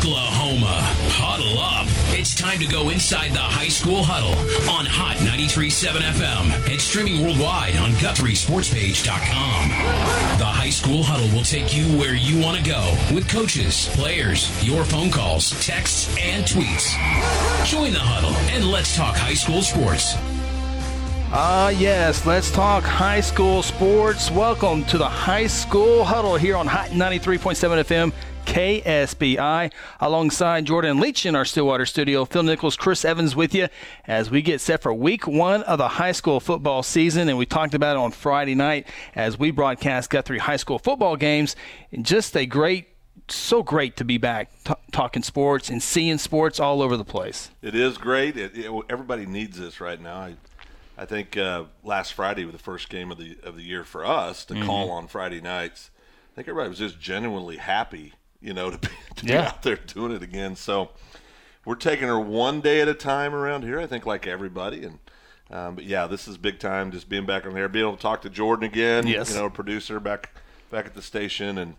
Oklahoma. Huddle up. It's time to go inside the high school huddle on Hot 93.7 FM and streaming worldwide on GuthrieSportsPage.com. The high school huddle will take you where you want to go with coaches, players, your phone calls, texts, and tweets. Join the huddle and let's talk high school sports. Ah, uh, yes, let's talk high school sports. Welcome to the high school huddle here on Hot 93.7 FM. KSBI. Alongside Jordan Leach in our Stillwater studio, Phil Nichols, Chris Evans with you as we get set for week one of the high school football season. And we talked about it on Friday night as we broadcast Guthrie high school football games. And just a great so great to be back t- talking sports and seeing sports all over the place. It is great. It, it, everybody needs this right now. I, I think uh, last Friday was the first game of the of the year for us to mm-hmm. call on Friday nights. I think everybody was just genuinely happy you know, to be, to yeah. be out there doing it again. So we're taking her one day at a time around here. I think like everybody, and um, but yeah, this is big time. Just being back on there, being able to talk to Jordan again. Yes. you know, producer back back at the station, and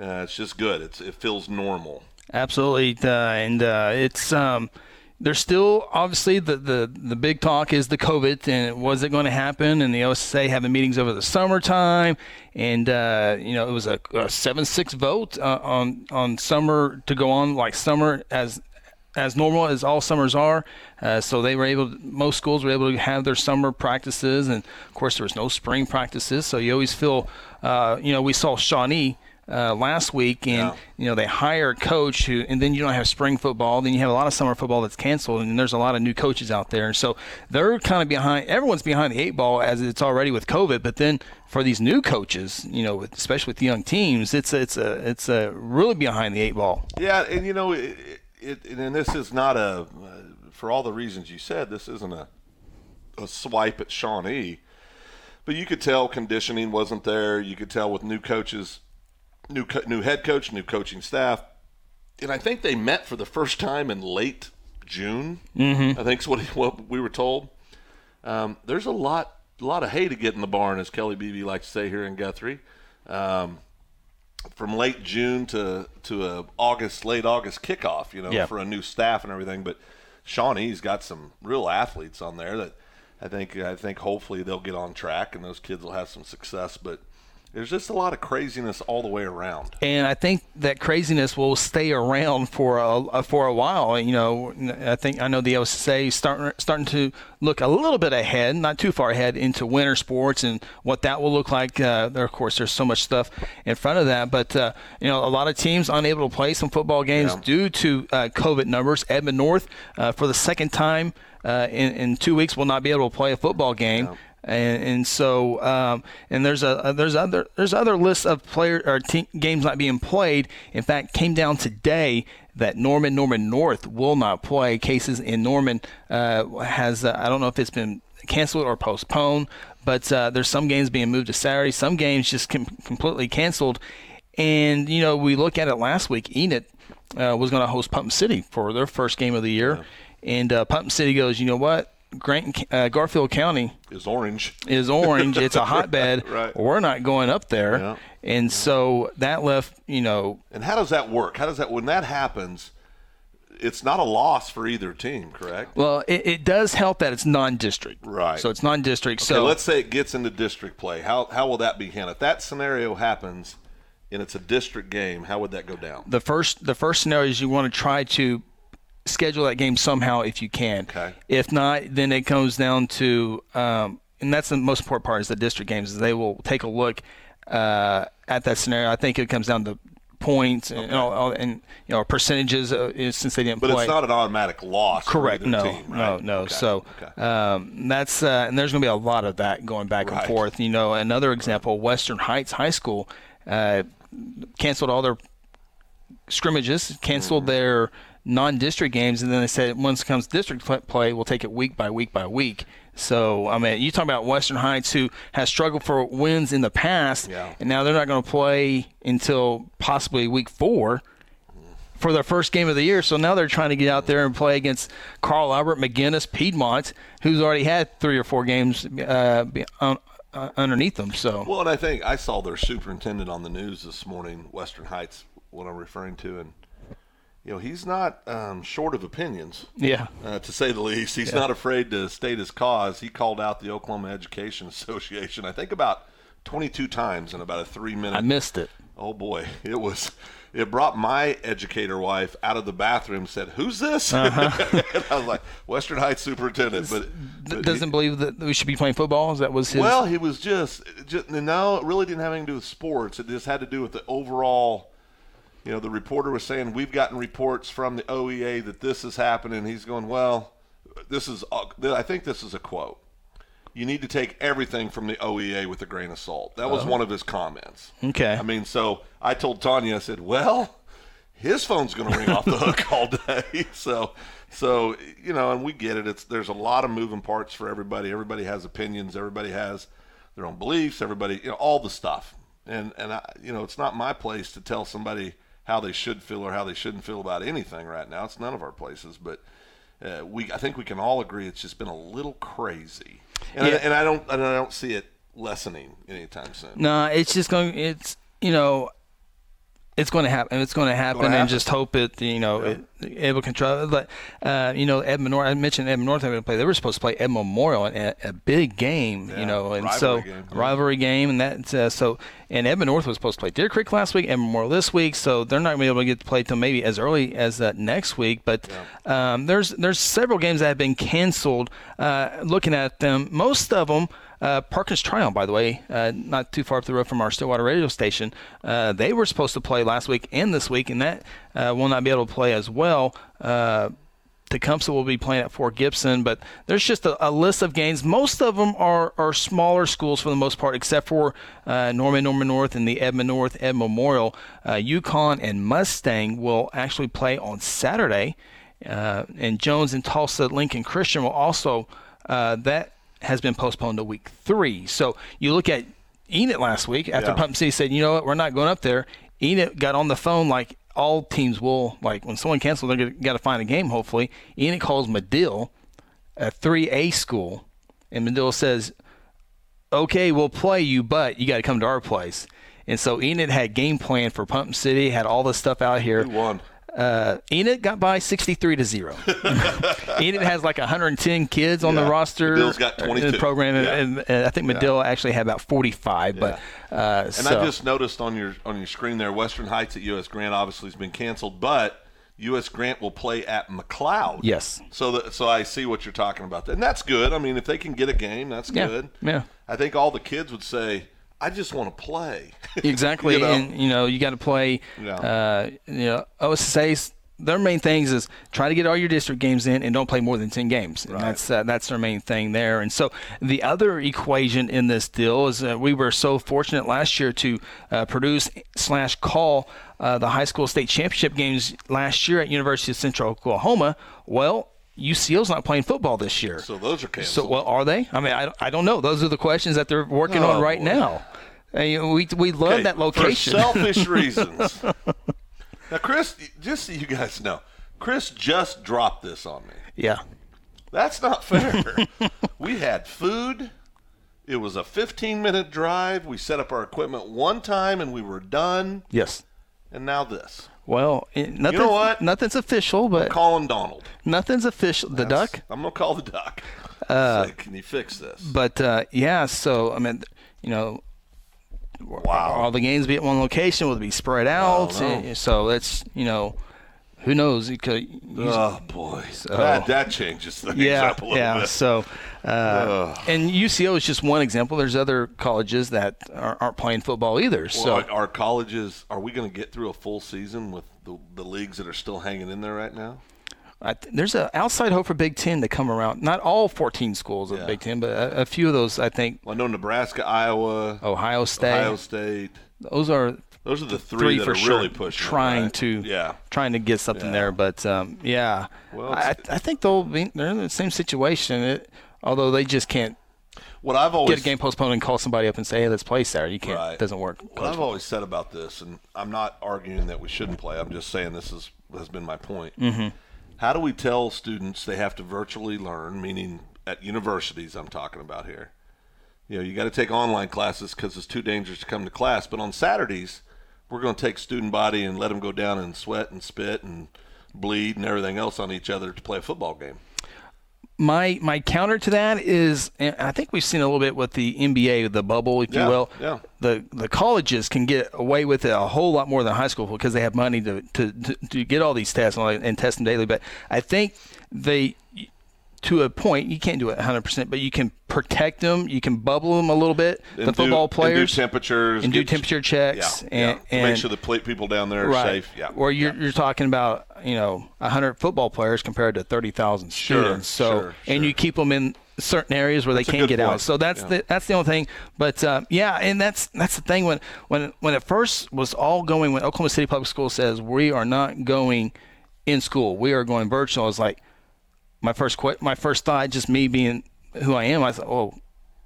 uh, it's just good. It's it feels normal. Absolutely, uh, and uh, it's. Um, there's still obviously the, the, the big talk is the COVID and was it going to happen? And the OSA having meetings over the summertime, and uh, you know it was a, a seven six vote uh, on on summer to go on like summer as as normal as all summers are. Uh, so they were able, to, most schools were able to have their summer practices, and of course there was no spring practices. So you always feel, uh, you know, we saw Shawnee uh, last week, and yeah. you know they hire a coach who, and then you don't have spring football. Then you have a lot of summer football that's canceled, and there's a lot of new coaches out there, and so they're kind of behind. Everyone's behind the eight ball as it's already with COVID, but then for these new coaches, you know, especially with young teams, it's it's a it's a really behind the eight ball. Yeah, and you know, it, it and this is not a for all the reasons you said. This isn't a a swipe at Shawnee. But you could tell conditioning wasn't there. You could tell with new coaches new co- new head coach, new coaching staff, and I think they met for the first time in late June. Mm-hmm. I think is what what we were told. Um, there's a lot a lot of hay to get in the barn, as Kelly Beebe likes to say here in Guthrie. Um, from late June to to a August, late August kickoff, you know, yeah. for a new staff and everything. But Shawnee's got some real athletes on there that I think I think hopefully they'll get on track and those kids will have some success. But there's just a lot of craziness all the way around. And I think that craziness will stay around for a for a while. You know, I think I know the OSA starting starting to look a little bit ahead, not too far ahead into winter sports and what that will look like. Uh, there, of course, there's so much stuff in front of that, but uh, you know, a lot of teams unable to play some football games yeah. due to uh, COVID numbers. Edmond North, uh, for the second time. Uh, in, in, two weeks will not be able to play a football game. And, and so um, and there's a, there's other there's other lists of player or team, games not being played. In fact, came down today that Norman Norman North will not play. Cases in Norman uh, has uh, I don't know if it's been canceled or postponed, but uh, there's some games being moved to Saturday, some games just com- completely canceled. And you know we look at it last week. Enid uh, was going to host Putnam City for their first game of the year, yeah. and uh, Putnam City goes, you know what? Grant, uh, Garfield County is orange. Is orange. it's a hotbed. right. We're not going up there, yeah. and yeah. so that left you know. And how does that work? How does that when that happens? It's not a loss for either team, correct? Well, it, it does help that it's non-district. Right. So it's non-district. Okay, so let's say it gets into district play. How how will that be handled? If that scenario happens, and it's a district game, how would that go down? The first the first scenario is you want to try to schedule that game somehow if you can. Okay. If not, then it comes down to, um, and that's the most important part is the district games. Is they will take a look uh, at that scenario. I think it comes down to points and, okay. all, and you know percentages uh, since they didn't but play. But it's not an automatic loss. Correct. no. Team, right? No. No. Okay. So okay. Um, that's uh, and there's going to be a lot of that going back right. and forth. You know, another example: Western Heights High School uh, canceled all their scrimmages, canceled mm-hmm. their non-district games, and then they said once it comes district play, we'll take it week by week by week. So I mean, you talk about Western Heights, who has struggled for wins in the past, yeah. and now they're not going to play until possibly week four for their first game of the year. So now they're trying to get out there and play against Carl Albert, McGuinness, Piedmont, who's already had three or four games uh, uh, underneath them. So well, and I think I saw their superintendent on the news this morning, Western Heights, what I'm referring to, and you know, he's not um, short of opinions, Yeah. uh, to say the least. He's not afraid to state his cause. He called out the Oklahoma Education Association, I think about 22 times in about a three minute I missed it. Oh boy, it was. It brought my educator wife out of the bathroom. Said, "Who's this?" Uh-huh. and I was like, "Western Heights superintendent." But, but doesn't believe that we should be playing football. That was his. well, he was just, just no. It really didn't have anything to do with sports. It just had to do with the overall. You know, the reporter was saying we've gotten reports from the OEA that this is happening. He's going, well, this is. I think this is a quote. You need to take everything from the OEA with a grain of salt. That was oh. one of his comments. Okay. I mean, so I told Tanya, I said, well, his phone's going to ring off the hook all day. So, so you know, and we get it. It's there's a lot of moving parts for everybody. Everybody has opinions. Everybody has their own beliefs. Everybody, you know, all the stuff. And and I, you know, it's not my place to tell somebody how they should feel or how they shouldn't feel about anything right now. It's none of our places, but. Uh, we, I think we can all agree it's just been a little crazy, and, Yeah. I, and I don't, and I don't see it lessening anytime soon. No, it's just going. It's you know, it's going to happen. It's going to happen, happen. and just hope it. You know, it, it will control. But uh, you know, Edmond North. I mentioned Edmond North. Having to play. They were supposed to play Ed Memorial in a, a big game. Yeah, you know, and so rivalry game, yeah. rivalry game, and that. Uh, so and Edmond North was supposed to play Deer Creek last week, Edmond Memorial this week. So they're not going to be able to get to play till maybe as early as uh, next week. But um, there's there's several games that have been canceled. Uh, looking at them, most of them. Uh, Perkins Tryon, by the way, uh, not too far up the road from our Stillwater radio station, uh, they were supposed to play last week and this week, and that uh, will not be able to play as well. Uh, Tecumseh will be playing at Fort Gibson, but there's just a, a list of games. Most of them are, are smaller schools for the most part, except for uh, Norman, Norman North, and the Edmond North Ed Memorial. Uh, Yukon and Mustang will actually play on Saturday, uh, and Jones and Tulsa Lincoln Christian will also uh, that has been postponed to week three. So you look at Enid last week after Yeah. Putnam City said, you know what, we're not going up there. Enid got on the phone like all teams will. Like when someone cancels, they're got to find a game. Hopefully, Enid calls Medill, a 3A school, and Medill says, "Okay, we'll play you, but you got to come to our place." And so Enid had game plan for Putnam City, had all this stuff out here. Won? Uh, Enid got by 63 to zero. Enid has like 110 kids on the roster. Medill's got in the program, and, Yeah. and, and I think Medill actually had about 45. But uh, And so, I just noticed on your on your screen there, Western Heights at U.S. Grant obviously has been canceled, but U.S. Grant will play at McLoud. Yes. So that so I see what you're talking about, and that's good. I mean, if they can get a game, that's Yeah, good. yeah. I think all the kids would say, "I just want to play." Exactly, You know? and you know you got to play. Yeah. Uh, you know, OSSA's their main things is try to get all your district games in and don't play more than ten games. And Right. that's uh, that's their main thing there. And so the other equation in this deal is uh, we were so fortunate last year to uh, produce slash call uh, the high school state championship games last year at University of Central Oklahoma. Well. UCO's not playing football this year. So those are canceled. So, well, are they? I mean, I, I don't know. Those are the questions that they're working Oh, on right boy. now. And, we we love Okay, that location. for selfish reasons. now, Chris, just so you guys know, Chris just dropped this on me. yeah. That's not fair. we had food. It was a 15 minute drive. We set up our equipment one time and we were done. Yes. And now this. Well, it, nothing's, what? Nothing's official, but Calling Donald. nothing's official. The duck. I'm to call the duck. Say, Can you fix this? But uh, yeah, so I mean, you know, Wow. all the games be at one location? Will be spread out? know. Uh, So it's you know, who knows? It could. Oh, boy. that, that changes things yeah, up a little yeah. bit. So, uh, and UCO is just one example. There's other colleges that are, aren't playing football either. So Well, are, are colleges, are we going to get through a full season with the, the leagues that are still hanging in there right now? I th- there's an outside hope for Big Ten to come around. Not all 14 schools of Yeah. Big Ten, but a, a few of those. I think Well, I know Nebraska, Iowa, Ohio State. Ohio State. Those are Those are the three, three that for are sure. really pushing. trying right? to Yeah. trying to get something Yeah. there. But um, yeah, Well, I, I think they'll be they're in the same situation. It, although they just can't What I've always get a game postponed and call somebody up and say, "Hey, let's play Saturday." You can't. Right. It doesn't work. What I've always said about this, and I'm not arguing that we shouldn't play. I'm just saying this is has been my point. Mm-hmm. How do we tell students they have to virtually learn? Meaning at universities, I'm talking about here. You know, you got to take online classes because it's too dangerous to come to class. But on Saturdays, we're going to take student body and let them go down and sweat and spit and bleed and everything else on each other to play a football game. My my counter to that is, and I think we've seen a little bit with the NBA, the bubble, if Yeah, you will. yeah. The the colleges can get away with it a whole lot more than high school because they have money to to, to, to get all these tests and, and test them daily. But I think they, to a point, you can't do it 100, percent but you can protect them. You can bubble them a little bit. And the football players and do temperatures and do temperature checks Yeah, and, yeah. and make sure the people down there are right. safe. Yeah, Or you're you're talking about you know 100 football players compared to 30,000 Sure, students. So sure, and sure. you keep them in certain areas where That's they can't get out. So that's Yeah. the that's the only thing. But uh, yeah, and that's that's the thing when when when it first was all going when Oklahoma City Public School says we are not going in school, we are going virtual. I was like my first que- my first thought, just me being who I am, I thought, oh.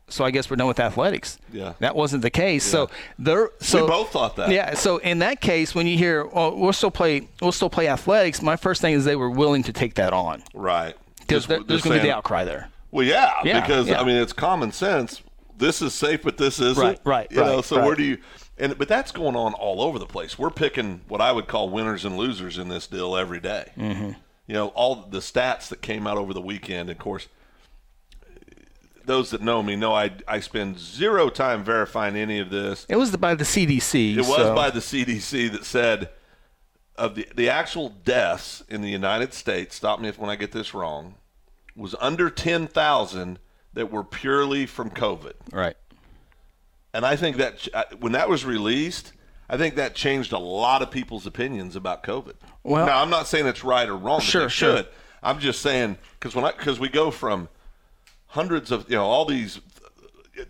So I guess we're done with athletics. Yeah. that wasn't the case. So there. So we both thought that. yeah. So in that case, when you hear, "Oh, we'll still play, we'll still play athletics," my first thing is they were willing to take that on right. because Just- there's going to be the outcry there. Well, yeah, Yeah, because yeah. I mean it's common sense. This is safe, but this isn't. Right, right, You know, so right. where do you? And but that's going on all over the place. We're picking what I would call winners and losers in this deal every day. Mm-hmm. You know, all the stats that came out over the weekend. Of course, those that know me know I I spend zero time verifying any of this. It was by the CDC. It was so- by the CDC that said of the the actual deaths in the United States. Stop me if when I get this wrong. Was under ten thousand that were purely from COVID, right. and I think that uh, when that was released, I think that changed a lot of people's opinions about COVID. Well- now I'm not saying it's right or wrong. Sure, sure. should. I'm just saying because when I because we go from hundreds of you know all these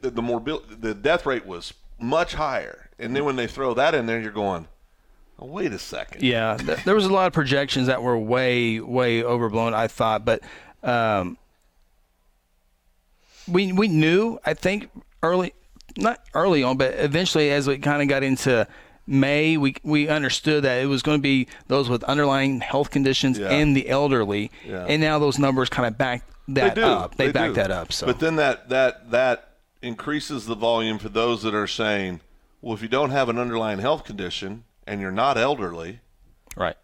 the, the the death rate was much higher, and then when they throw that in there, you're going, oh, wait a second. Yeah, th- there was a lot of projections that were way, way overblown. I thought, but um, we we knew. I think early, not early on, but eventually, as we kind of got into May, we we understood that it was going to be those with underlying health conditions Yeah. and the elderly, Yeah. and now those numbers kind of back that they up. They, back do. that up. So, but then that that that increases the volume for those that are saying, well, if you don't have an underlying health condition and you're not elderly, right.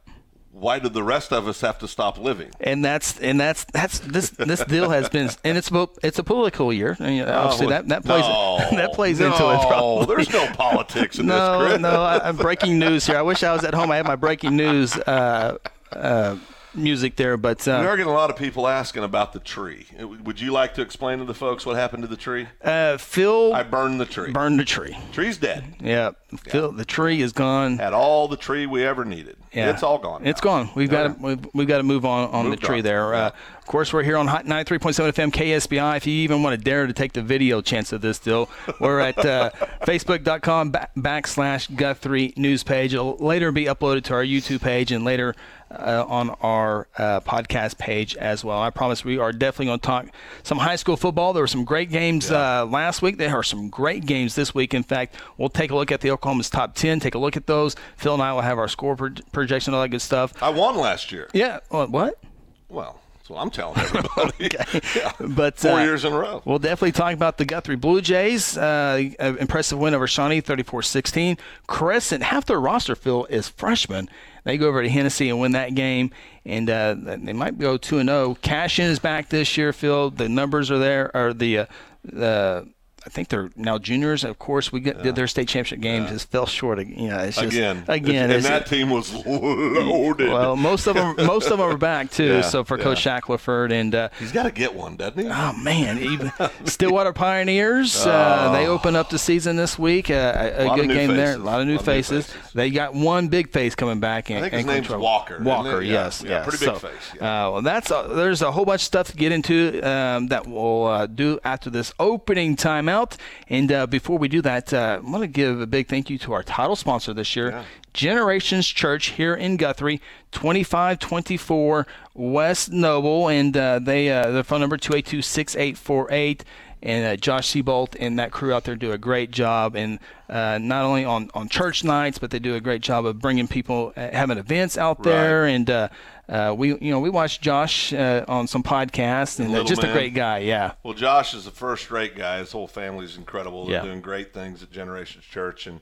Why do the rest of us have to stop living? and that's and that's that's this this deal has been and it's a it's a political year. I mean, obviously Oh, that that plays no, that plays no, into it. Probably. There's no politics in no this, Chris. no. I, I'm breaking news here. I wish I was at home. I had my breaking news uh, uh, music there, but We uh, are getting a lot of people asking about the tree. Would you like to explain to the folks what happened to the tree? uh, Phil I burned the tree. burned the tree. Tree's dead. Yeah, Phil, the tree is gone. Had all the tree we ever needed. Yeah. It's all gone. It's now. gone. We've Yeah. got to we've, we've got to move on on the tree on. there. Uh, of course, we're here on Hot 93.7 FM KSBI. If you even want to dare to take the video chance of this deal, we're at uh, facebook.com back, backslash Guthrie news page. It'll later be uploaded to our YouTube page and later uh, on our uh, podcast page as well. I promise we are definitely going to talk some high school football. There were some great games uh, last week. There are some great games this week. In fact, we'll take a look at the Oklahoma's top 10, take a look at those. Phil and I will have our score pro- projection, all that good stuff. I won last year. Yeah. What? what? Well, that's what I'm telling everybody. yeah. But Four uh, years in a row. We'll definitely talk about the Guthrie Blue Jays. Uh, an impressive win over Shawnee, 34-16. Crescent, half their roster, Phil, is freshmen. They go over to Hennessey and win that game, and uh, they might go 2 and 0. Cashion is back this year, Phil. The numbers are there. Or the uh, the I think they're now juniors. Of course, we get, did their state championship games. Just fell short. Of, you know, it's just again. again. And that team was loaded. well, most of them, most of them are back too. Yeah, so for yeah. Coach Shackleford and uh, He's got to get one, doesn't he? Oh man, even Stillwater Pioneers. Uh, they open up the season this week. Uh, a, a good game there. A lot of new Lot of new faces. faces. They got one big face coming back. And, I think his and name's control. Walker, Walker. Yeah, yes, yeah, pretty big So, face, Uh, well, that's uh, there's a whole bunch of stuff to get into um, that we'll uh, do after this opening timeout. And uh, before we do that, uh, I want to give a big thank you to our title sponsor this year. Generations Church here in Guthrie, 2524 West Noble, and uh, they uh, their phone number 282-6848. And uh, Josh Seabolt and that crew out there do a great job, and uh, not only on, on church nights, but they do a great job of bringing people, uh, having events out there, Right. and uh, we you know we watched Josh uh, on some podcasts, and uh, just a great guy, yeah. Well, Josh is a first-rate guy. His whole family's incredible. They're Yeah. doing great things at Generations Church, and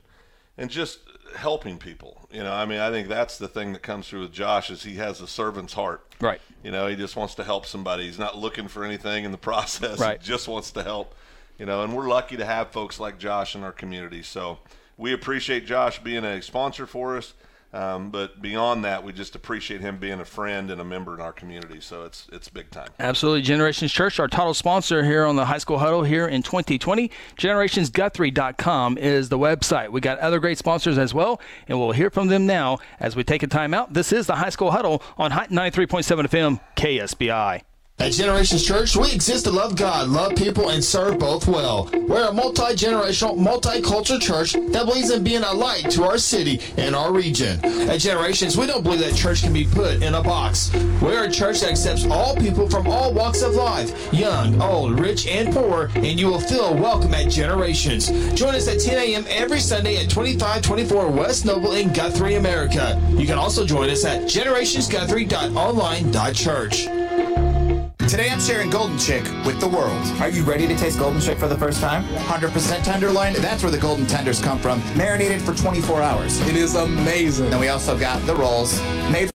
and just helping people. You know, I mean, I think that's the thing that comes through with Josh is he has a servant's heart. Right. You know, he just wants to help somebody. He's not looking for anything in the process. Right. He just wants to help. You know, and we're lucky to have folks like Josh in our community. So we appreciate Josh being a sponsor for us. Um, but beyond that, we just appreciate him being a friend and a member in our community. So it's it's big time. Absolutely. Generations Church, our title sponsor here on the High School Huddle here in 2020. GenerationsGuthrie.com is the website. We got other great sponsors as well, and we'll hear from them now as we take a time out. This is the High School Huddle on 93.7 FM KSBI. At Generations Church, we exist to love God, love people, and serve both well. We're a multi generational, multicultural church that believes in being a light to our city and our region. At Generations, we don't believe that church can be put in a box. We're a church that accepts all people from all walks of life young, old, rich, and poor, and you will feel welcome at Generations. Join us at 10 a.m. every Sunday at 2524 West Noble in Guthrie, America. You can also join us at generationsguthrie.online.church. Today I'm sharing Golden Chick with the world. Are you ready to taste Golden Chick for the first time? 100% tenderloin, that's where the golden tenders come from, marinated for 24 hours. It is amazing. Then we also got the rolls, made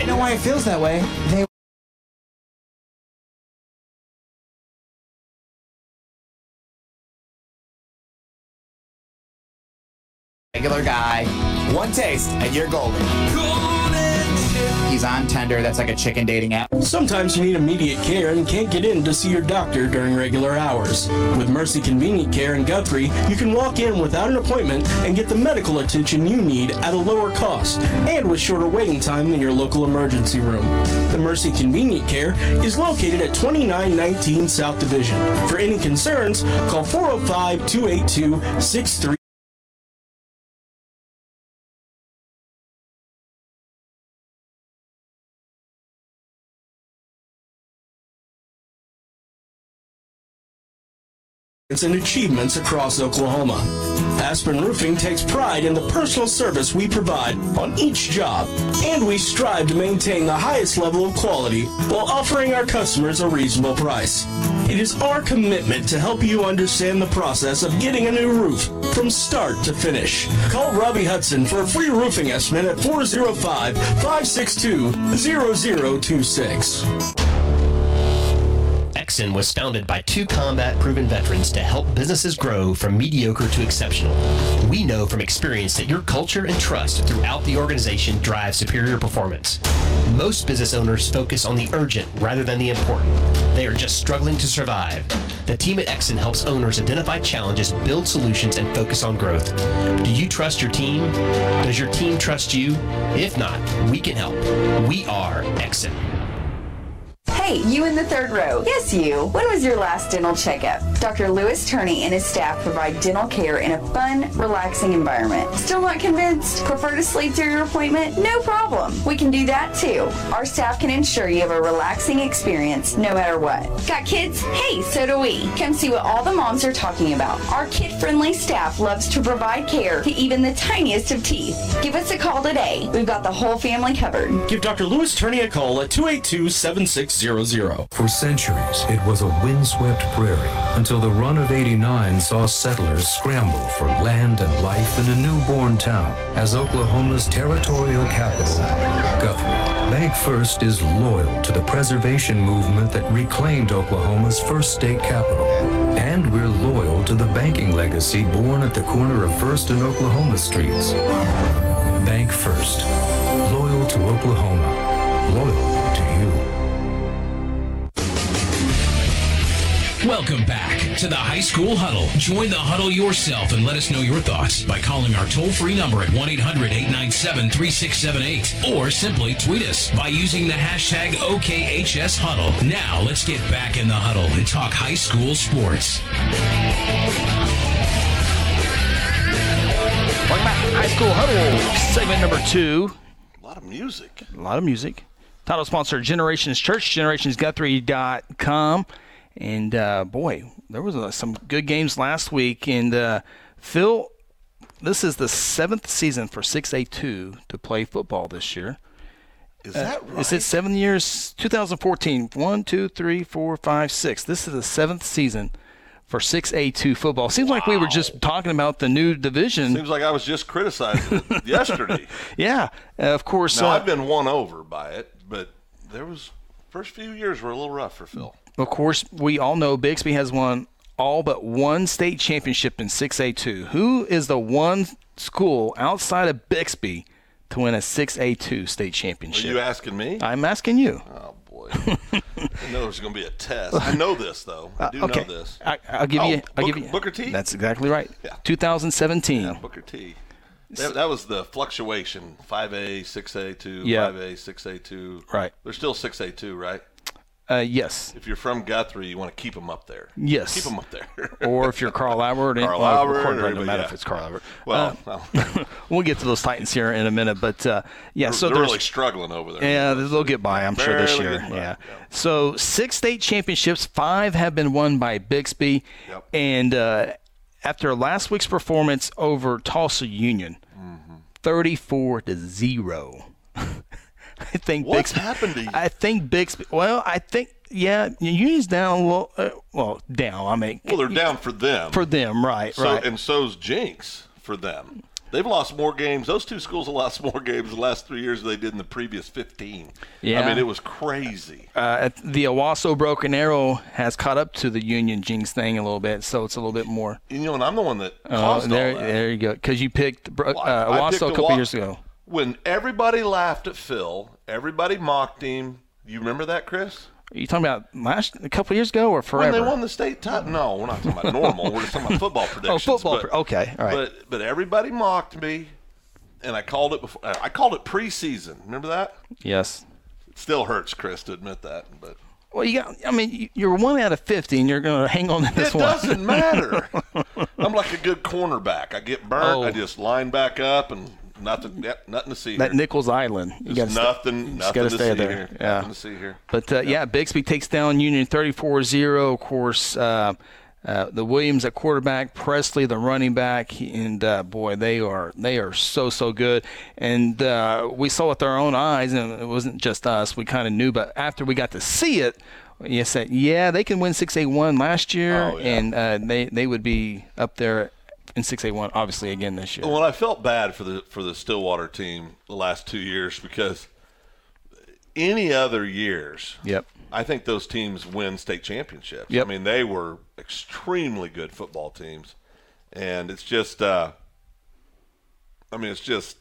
You know why it feels that way? They regular guy. One taste and you're golden. He's on Tender. That's like a chicken dating app. Sometimes you need immediate care and can't get in to see your doctor during regular hours. With Mercy Convenient Care in Guthrie, you can walk in without an appointment and get the medical attention you need at a lower cost and with shorter waiting time than your local emergency room. The Mercy Convenient Care is located at 2919 South Division. For any concerns, call 405 282 63. And achievements across Oklahoma. Aspen Roofing takes pride in the personal service we provide on each job, and we strive to maintain the highest level of quality while offering our customers a reasonable price. It is our commitment to help you understand the process of getting a new roof from start to finish. Call Robbie Hudson for a free roofing estimate at 405 562 0026. Exon was founded by two combat proven veterans to help businesses grow from mediocre to exceptional. We know from experience that your culture and trust throughout the organization drive superior performance. Most business owners focus on the urgent rather than the important. They are just struggling to survive. The team at Exxon helps owners identify challenges, build solutions, and focus on growth. Do you trust your team? Does your team trust you? If not, we can help. We are Exon. Hey, you in the third row. Yes, you. When was your last dental checkup? Dr. Lewis Turney and his staff provide dental care in a fun, relaxing environment. Still not convinced? Prefer to sleep through your appointment? No problem. We can do that too. Our staff can ensure you have a relaxing experience no matter what. Got kids? Hey, so do we. Come see what all the moms are talking about. Our kid-friendly staff loves to provide care to even the tiniest of teeth. Give us a call today. We've got the whole family covered. Give Dr. Lewis Turney a call at 282 7600. For centuries, it was a windswept prairie until the run of 89 saw settlers scramble for land and life in a newborn town as Oklahoma's territorial capital, Guthrie. Bank First is loyal to the preservation movement that reclaimed Oklahoma's first state capital. And we're loyal to the banking legacy born at the corner of First and Oklahoma streets. Bank First. Loyal to Oklahoma. Loyal Welcome back to the High School Huddle. Join the huddle yourself and let us know your thoughts by calling our toll free number at 1 800 897 3678 or simply tweet us by using the hashtag OKHS Huddle. Now let's get back in the huddle and talk high school sports. Welcome back to High School Huddle, segment number two. A lot of music. A lot of music. Title sponsor Generations Church, generationsguthrie.com. And uh, boy, there was uh, some good games last week. And uh, Phil, this is the seventh season for 6A2 to play football this year. Is that right? Is it seven years? 2014. One, two, three, four, five, six. This is the seventh season for 6A2 football. Seems like we were just talking about the new division. Seems like I was just criticizing it yesterday. Yeah, uh, of course. Now uh, I've been won over by it, but there was first few years were a little rough for Phil. Of course, we all know Bixby has won all but one state championship in 6A2. Who is the one school outside of Bixby to win a 6A2 state championship? Are you asking me? I'm asking you. Oh boy, I know there's going to be a test. I know this though. I do Uh, okay. know this. I, I'll give Oh, you. I'll Booker- give you. Booker T? That's exactly right. Yeah. 2017. Yeah, Booker T. That, that was the fluctuation: five A, six A two, Yeah. five A, six A two. Right. They're still six A two, right? Uh, yes. If you're from Guthrie, you want to keep them up there. Yes. Keep them up there. Or if you're Carl Albert, Carl well, Albert, of course, it or- doesn't matter yeah. if it's Carl Albert. well, Uh, well, we'll get to those Titans here in a minute, but uh, yeah. they're, so they're really struggling over there. Yeah, they'll get by, I'm sure, this year. Yeah. yeah. So six state championships, five have been won by Bixby, Yep. and uh, after last week's performance over Tulsa Union, Mm-hmm. 34 to zero. I think What's Bixby, happened to you? I think Bixby. Well, I think yeah, Union's down a little. Uh, well, down. I mean, Well, they're down for them. for them, right? so, right. And so's Jenks for them. They've lost more games. Those two schools have lost more games the last three years than they did in the previous 15. Yeah. I mean, it was crazy. uh, the Owasso Broken Arrow has caught up to the Union Jenks thing a little bit, so it's a little bit more. You know, and I'm the one that caused there, that. there you go. Because you picked uh, Owasso a couple years ago. When everybody laughed at Phil, everybody mocked him. You remember that, Chris? Are you talking about last a couple years ago or forever? When they won the state title? No, we're not talking about normal. We're just talking about football predictions. oh, football. But, pre- okay, all right. but but everybody mocked me, and I called it before. I called it preseason. Remember that? yes. It still hurts, Chris, to admit that, but Well, you got. I mean, you- you're one out of fifty, and you're going to hang on to this it one. doesn't matter. I'm like a good cornerback. I get burnt. Oh. I just line back up and nothing. Yep, nothing to see that here. Nichols Island. You got nothing. Just nothing to stay see there. here. Yeah. Nothing to see here. But uh, yeah, Bixby takes down Union 34-0. Of course, uh, uh, the Williams at quarterback, Presley the running back, and uh, boy, they are they are so so good. And uh, we saw with our own eyes, and it wasn't just us. We kind of knew, but after we got to see it. You said, yeah, they can win 6A1 last year, Oh, yeah. and uh, they, they would be up there in 6A1, obviously, again this year. Well, I felt bad for the for the Stillwater team the last two years because any other years, Yep. I think those teams win state championships. Yep. I mean, they were extremely good football teams, and it's just, uh, I mean, it's just,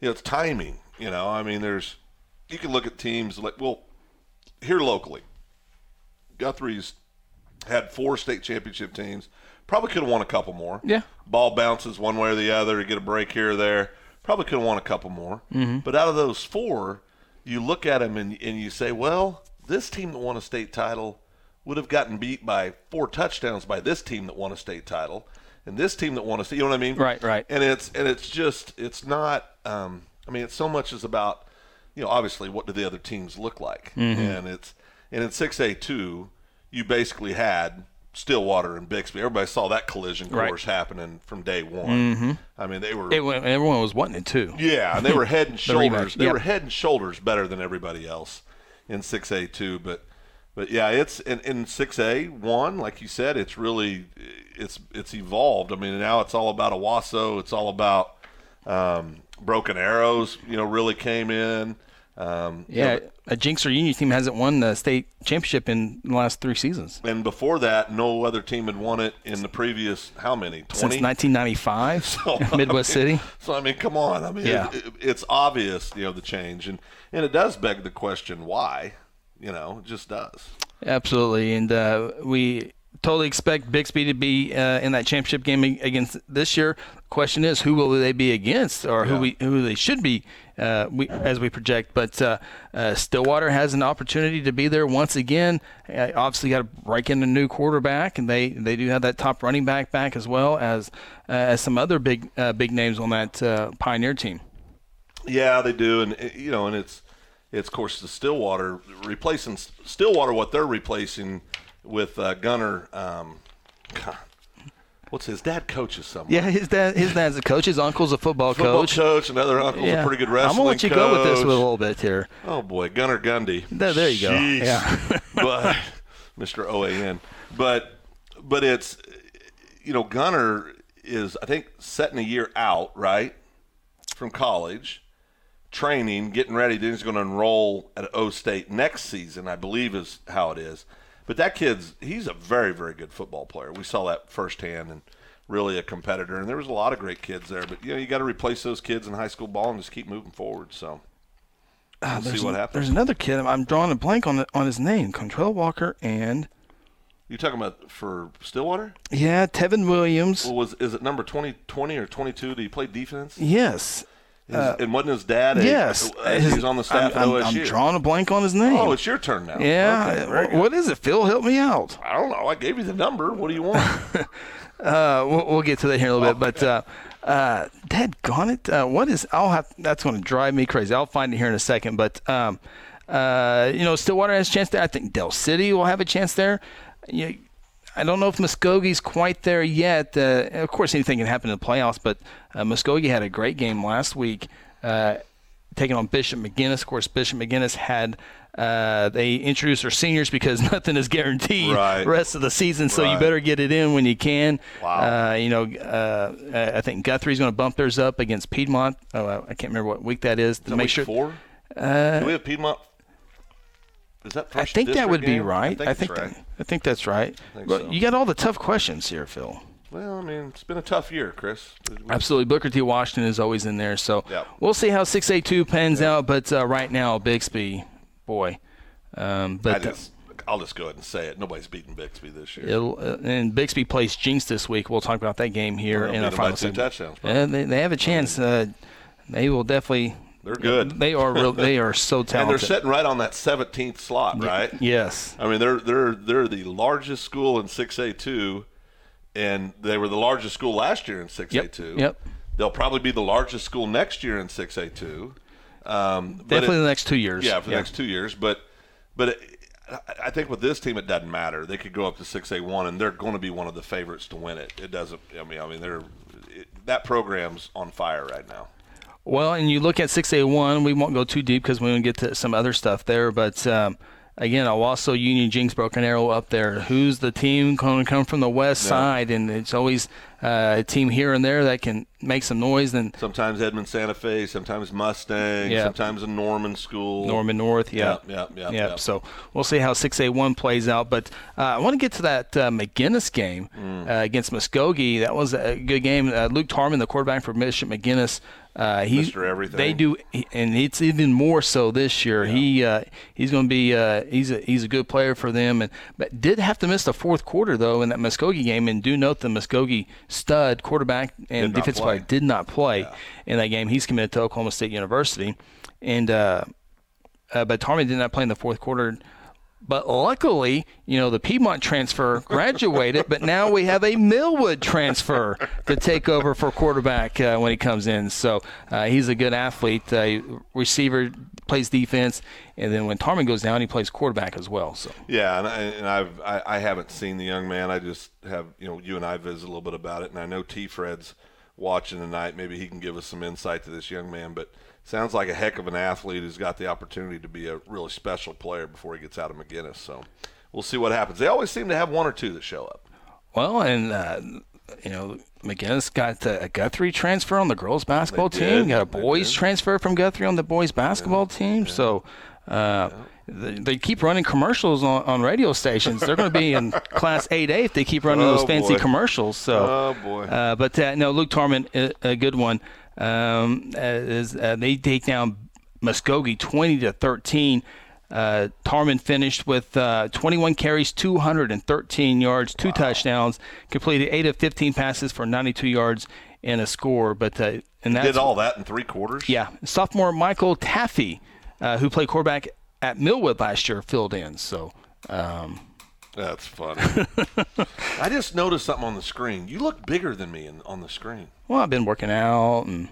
you know, it's timing. You know, I mean, there's, you can look at teams like, well, here locally, Guthrie's had four state championship teams. Probably could have won a couple more. Yeah. Ball bounces one way or the other. You get a break here or there. Probably could have won a couple more. Mm-hmm. But out of those four, you look at them and, and you say, well, this team that won a state title would have gotten beat by four touchdowns by this team that won a state title, and this team that won a state. You know what I mean? Right, right. And it's and it's just it's not. Um, I mean, it's so much is about you know obviously what do the other teams look like, Mm-hmm. and it's and in six A two, you basically had Stillwater and Bixby. Everybody saw that collision Right. course happening from day one. I mean, they were It, went- everyone was wanting it too. yeah, and they were head and shoulders. rematch, They yep. were head and shoulders better than everybody else in six A two. But but yeah, it's in, in six A one, like you said, it's really it's it's evolved. I mean, now it's all about Owasso. It's all about um, broken arrows. You know, really came in. Um, you Yeah, know, a Jenks or Union team hasn't won the state championship in the last three seasons and before that, no other team had won it in the previous how many since 1995. So, I Midwest mean- City. So I mean, come on. I mean, Yeah. it, it- it's obvious, you know, the change, and and it does beg the question why. You know, it just does. Absolutely, and uh, we totally expect Bixby to be uh, in that championship game against this year. Question is, who will they be against, or who we who they should be, uh, we, as we project. But uh, uh, Stillwater has an opportunity to be there once again. Obviously, got to break in a new quarterback, and they, they do have that top running back back as well as uh, as some other big uh, big names on that uh, Pioneer team. Yeah, they do, and uh, you know, and it's it's of course the Stillwater replacing Stillwater. What they're replacing with Gunnar. Um, what's his dad coaches somewhere? Yeah, his dad his dad's a coach. His uncle's a football, coach. Football coach. coach. Another uncle's Yeah. a pretty good wrestling I'm gonna let you go with this coach. with a little bit here. Oh boy, Gunnar Gundy. There- there you go. Yeah. but Mr. OAN. But but it's you know Gunnar is I think setting a year out right from college, training, getting ready. Then he's going to enroll at O State next season, I believe is how it is. But that kid's he's a very very good football player. We saw that firsthand and really a competitor. And there was a lot of great kids there. But you know you got to replace those kids in high school ball and just keep moving forward. So. Ah, We'll there's, see what a- happens. there's another kid. I'm drawing a blank on the, on his name. Contrell Walker and You talking about for Stillwater? yeah, Tevin Williams. Well, was is it number 20, 20 or twenty two? Did he play defense? Yes. His- Uh, and wasn't his dad? A, yes. uh, he was on the staff I'm, at OSU. I'm drawing a blank on his name. Oh, it's your turn now. yeah. Okay, what is it, Phil? Help me out. I don't know. I gave you the number. What do you want? Uh, we'll, we'll get to that here in a little bit. But uh, uh, Dad gone it. Uh, what is? I'll have. That's going to drive me crazy. I'll find it here in a second. But um, uh, you know, Stillwater has a chance there. I think Del City will have a chance there. You, I don't know if Muskogee's quite there yet. Uh, of course, anything can happen in the playoffs. But uh, Muskogee had a great game last week, uh, taking on Bishop McGuinness. Of course, Bishop McGuinness had. Uh, they introduced their seniors because nothing is guaranteed Right. rest of the season, so you better get it in when you can. Wow. Uh, you know, uh, I think Guthrie's going to bump theirs up against Piedmont. Oh, I can't remember what week that is to that make week sure. four? Uh, Do we have Piedmont? Is that I think that district would be right. I think, it's that- right. I think that's right. think But so. you got all the tough questions here, Phil. Well, I mean, it's been a tough year, Chris. Absolutely, Booker T. Washington is always in there, so Yep. we'll see how 6A2 pans out. But uh, right now, Bixby, boy, um, I but just, I'll just go ahead and say it. Nobody's beating Bixby this year. It'll, uh, and Bixby plays Jenks this week. We'll talk about that game here They'll in beat our final two segment. touchdowns, probably. Yeah, they, they have a chance. Uh, they will definitely. They're good. They are real. They are so talented. and they're sitting right on that 17th slot, right? Yes. I mean, they're they're they're the largest school in 6A2, and they were the largest school last year in 6A2. Yep. They'll probably be the largest school next year in 6A2. Um, Definitely it- the next two years. Yeah, for the next two years. But but it, I- I think with this team, it doesn't matter. They could go up to 6A1, and they're going to be one of the favorites to win it. It doesn't. I mean, I mean, they're it, that program's on fire right now. Well, and you look at 6A1, we won't go too deep because we want to get to some other stuff there. But um, again, also Union Jenks Broken Arrow up there. Who's the team going to come from the west Yeah. side? And it's always uh, a team here and there that can make some noise. And Sometimes Edmond Santa Fe, sometimes Mustang, Yeah. sometimes a Norman school. Norman North, yeah. yeah, yeah, Yep. yeah. So we'll see how 6A1 plays out. But uh, I want to get to that uh, McGuinness game Mm. uh, against Muskogee. That was a good game. Uh, Luke Tarman, the quarterback for Bishop McGuinness, uh, he. Everything. They do, and it's even more so this year. He uh, he's going to be uh, he's a he's a good player for them, and but did have to miss the fourth quarter though in that Muskogee game. And do note the Muskogee stud quarterback and defensive play. player did not play in that game. He's committed to Oklahoma State University, and. Uh, uh, but Tarman did not play in the fourth quarter. But luckily, you know, the Piedmont transfer graduated, but now we have a Millwood transfer to take over for quarterback uh, when he comes in. So uh, he's a good athlete, uh, receiver, plays defense, and then when Tarman goes down, he plays quarterback as well. So Yeah, and, I, and I've I, I haven't seen the young man. I just have you know you and I visited a little bit about it, and I know T. Fred's watching tonight. Maybe he can give us some insight to this young man. But sounds like a heck of an athlete who's got the opportunity to be a really special player before he gets out of McGuinness. So we'll see what happens. They always seem to have one or two that show up. Well, and uh, you know, McGuinness got a Guthrie transfer on the girls basketball team. Got a boys transfer from Guthrie on the boys basketball team. So. Uh, they, they keep running commercials on, on radio stations. They're going to be in Class 8A if they keep running Oh, those fancy boy. commercials. So, Oh, boy. Uh, but uh, no, Luke Tarman, a, a good one. Um, uh, is uh, they take down Muskogee 20 to 13. Uh, Tarman finished with uh, 21 carries, 213 yards, two touchdowns, completed eight of 15 passes for 92 yards and a score. But uh, and that's Did all that in three quarters. yeah, sophomore Michael Taffy, uh, who played quarterback at Millwood last year, filled in. So. Um, That's funny. I just noticed something on the screen. You look bigger than me in, on the screen. well, I've been working out and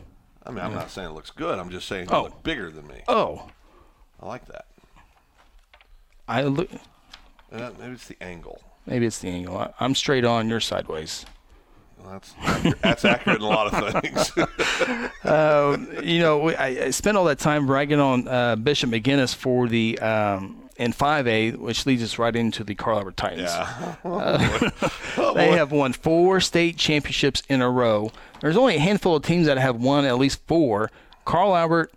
I mean, I'm not saying it looks good. I'm just saying you Oh. look bigger than me. oh, I like that. I look. Uh, maybe it's the angle. Maybe it's the angle. I, I'm straight on. You're sideways. That's accurate. that's accurate in a lot of things. Uh, you know, we, I, I spent all that time bragging on uh, Bishop McGuinness for the um, in 5A, which leads us right into the Carl Albert Titans. Yeah. Uh, Oh, they have won four state championships in a row. There's only a handful of teams that have won at least four. Carl Albert,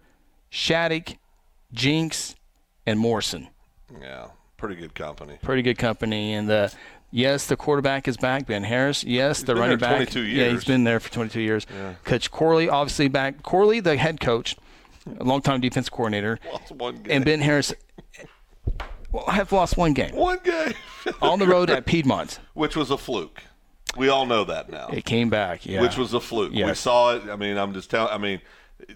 Shattuck, Jenks, and Morrison. Yeah, pretty good company. Pretty good company. And uh, yes, the quarterback is back, Ben Harris. Yes, the running back. 22 Yeah, he's been there for 22 years. Yeah. Coach Corley, obviously back. Corley, the head coach, a longtime defense coordinator. Lost one game. And Ben Harris well, have lost one game One game, on the road at Piedmont. which was a fluke. We all know that now. It came back, yeah. Which was a fluke. We saw it. I mean, I'm just telling. I mean,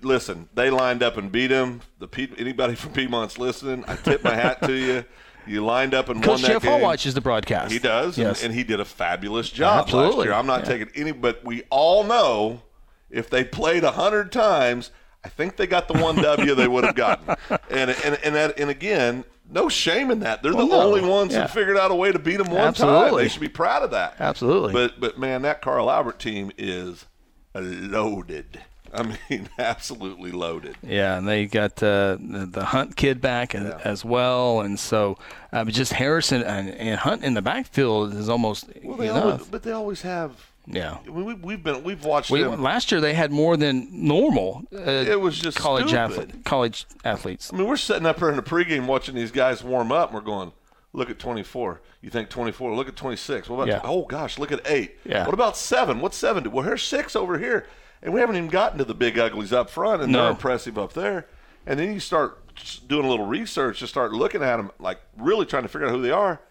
listen, they lined up and beat him. The Pied- anybody from Piedmont's listening, I tip my hat to you. You lined up and won Coach that Jeff game. watches the broadcast. He does, and- Yes. and, he did a fabulous job last year. I'm not Yeah. taking any, but we all know if they played a hundred times, I think they got the one W they would have gotten. And and and that, and again, no shame in that. They're Well, the no. only ones Yeah. who figured out a way to beat them one time. They should be proud of that. Absolutely. But but man, that Carl Albert team is loaded. I mean, absolutely loaded. Yeah, and they got uh, the, the Hunt kid back as, as well, and so uh, just Harrison and, and Hunt in the backfield is almost Well, they enough. always, but they always have. yeah. I mean, we, we've been we've watched We, them. last year they had more than normal. Uh, It was just college stupid. athlete, college athletes. I mean, we're sitting up here in the pregame watching these guys warm up, and we're going, look at 24. You think 24? Look at 26. What about, Yeah. oh gosh, look at eight. Yeah. What about seven? What's seven do? Well, here's six over here. And we haven't even gotten to the big uglies up front, and No. they're impressive up there. And then you start doing a little research, just start looking at them, like really trying to figure out who they are.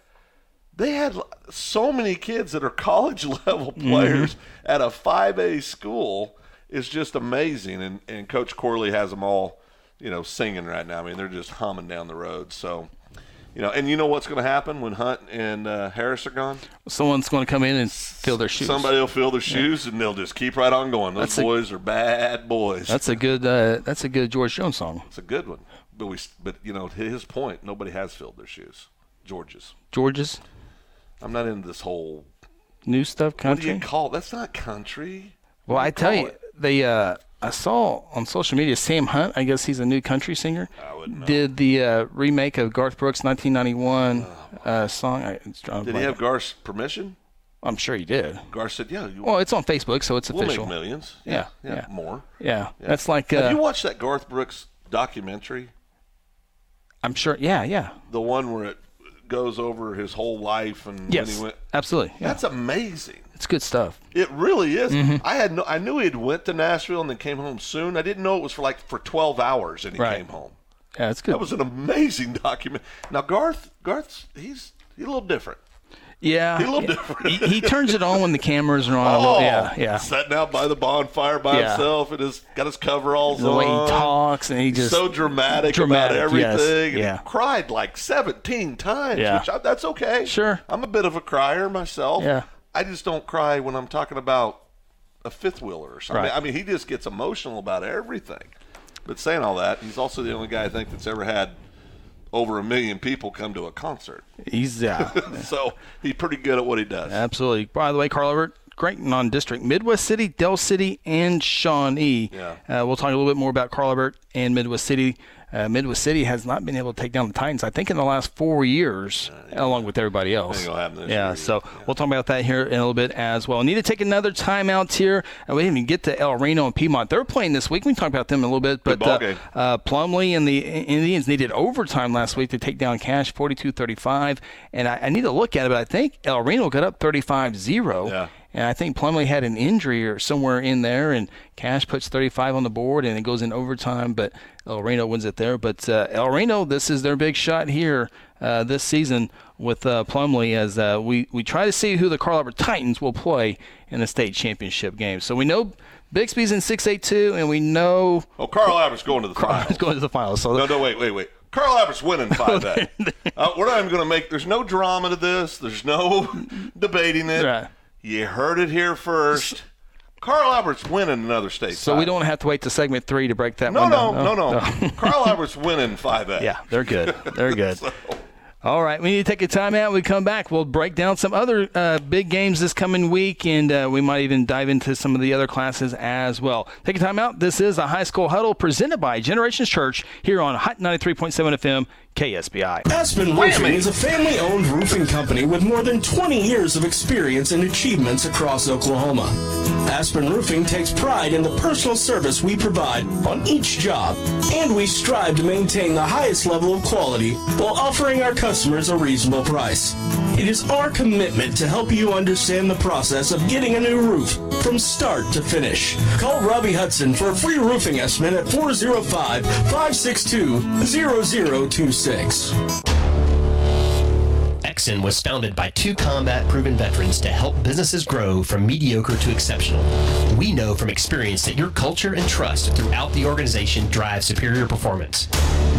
They had so many kids that are college level Mm-hmm. players at a 5A school is just amazing. And, and Coach Corley has them all, you know, singing right now. I mean, they're just humming down the road. So, you know, and you know what's going to happen when Hunt and uh, Harris are gone? Someone's going to come in and fill their shoes. Somebody will fill their shoes and they'll just keep right on going. Those That's a- boys are bad boys. That's a good. Uh, that's a good George Jones song. It's a good one. But we, but you know, to his point, nobody has filled their shoes. George's. George's I'm not into this whole. new stuff, Country. What do you call? That's not country. Well, I tell you, it? they. Uh, I saw on social media Sam Hunt. I guess he's a new country singer. I wouldn't know. Did the uh, remake of Garth Brooks' 1991 uh, song? I, it's drawing a Did he have Garth's permission? I'm sure he did. Garth said, "Yeah, you, Well, it's on Facebook, so it's we'll official. make millions. Yeah, yeah, yeah. more." Yeah, that's like. Have Uh, you watched that Garth Brooks documentary? I'm sure. Yeah, yeah. The one where it goes over his whole life and when Yes, he went. absolutely. Yeah. That's amazing. It's good stuff. It really is. Mm-hmm. I had no. I knew he had went to Nashville and then came home soon. I didn't know it was for like for 12 hours and he Right. came home. Yeah, it's good. That was an amazing document. Now Garth, Garth's he's he's a little different. yeah, He a little yeah. different. he, he turns it on when the cameras are on. Oh, yeah, yeah. Sitting out by the bonfire by Yeah. himself and his got his coveralls The on. The way he talks and he just so dramatic, dramatic, about everything. and yeah. cried like 17 times, Yeah. which I, that's okay. Sure. I'm a bit of a crier myself. Yeah. I just don't cry when I'm talking about a fifth wheeler or something. Right. I mean, he just gets emotional about everything. But saying all that, he's also the only guy I think that's ever had over a million people come to a concert. he's yeah. So he's pretty good at what he does. Absolutely. By the way, Carl Albert, great non-district, Midwest City, Del City, and Shawnee. Yeah. Uh, we'll talk a little bit more about Carl Albert and Midwest City. Uh, Midwest City has not been able to take down the Titans, I think, in the last four years, along with everybody else. Ain't gonna this yeah, year so we'll talk about that here in a little bit as well. Need to take another timeout here. And we didn't even get to El Reno and Piedmont. They're playing this week. We can talk about them a little bit. But uh, uh, Plumley and the Indians needed overtime last week to take down Cache 42-35. And I, I need to look at it, but I think El Reno got up 35-0. Yeah. And I think Plumley had an injury or somewhere in there, and Cache puts 35 on the board, and it goes in overtime, but El Reno wins it there. But uh, El Reno, this is their big shot here uh, this season with uh, Plumley as uh, we, we try to see who the Carl Albert Titans will play in the state championship game. So we know Bixby's in 6A2, and we know Oh, Carl Albert's going to the Carl finals. going to the finals. So No, no, wait, wait, wait. Carl Albert's winning 5A. uh, we're not even going to make, there's no drama to this. There's no debating it. Right. You heard it here first. Carl Albert's winning another state. So we don't have to wait to segment three to break that No, one no, down. no, no. Carl Albert's winning 5A. Yeah, they're good. They're good. So, All right, we need to take a time out. We come back. We'll break down some other uh, big games this coming week, and uh, we might even dive into some of the other classes as well. Take a time out. This is a high school huddle presented by Generations Church here on Hot 93.7 FM KSBI. Aspen Roofing is a family owned roofing company with more than 20 years of experience and achievements across Oklahoma. Aspen Roofing takes pride in the personal service we provide on each job, and we strive to maintain the highest level of quality while offering our customers a reasonable price. It is our commitment to help you understand the process of getting a new roof from start to finish. Call Robbie Hudson for a free roofing estimate at 405 562 0026. Exon was founded by two combat proven veterans to help businesses grow from mediocre to exceptional. We know from experience that your culture and trust throughout the organization drive superior performance.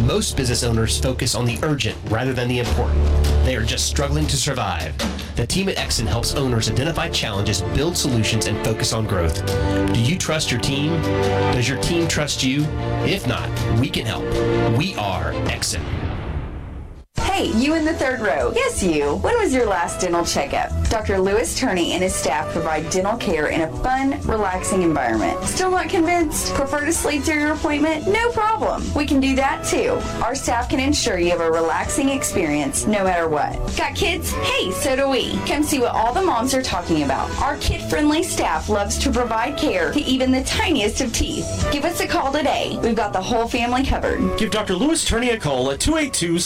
Most business owners focus on the urgent rather than the important. They are just struggling to survive. The team at Exon helps owners identify challenges, build solutions, and focus on growth. Do you trust your team? Does your team trust you? If not, we can help. We are Exon. Hey, you in the third row. Yes, you. When was your last dental checkup? Dr. Lewis Turney and his staff provide dental care in a fun, relaxing environment. Still not convinced? Prefer to sleep through your appointment? No problem. We can do that too. Our staff can ensure you have a relaxing experience no matter what. Got kids? Hey, so do we. Come see what all the moms are talking about. Our kid-friendly staff loves to provide care to even the tiniest of teeth. Give us a call today. We've got the whole family covered. Give Dr. Lewis Turney a call at 282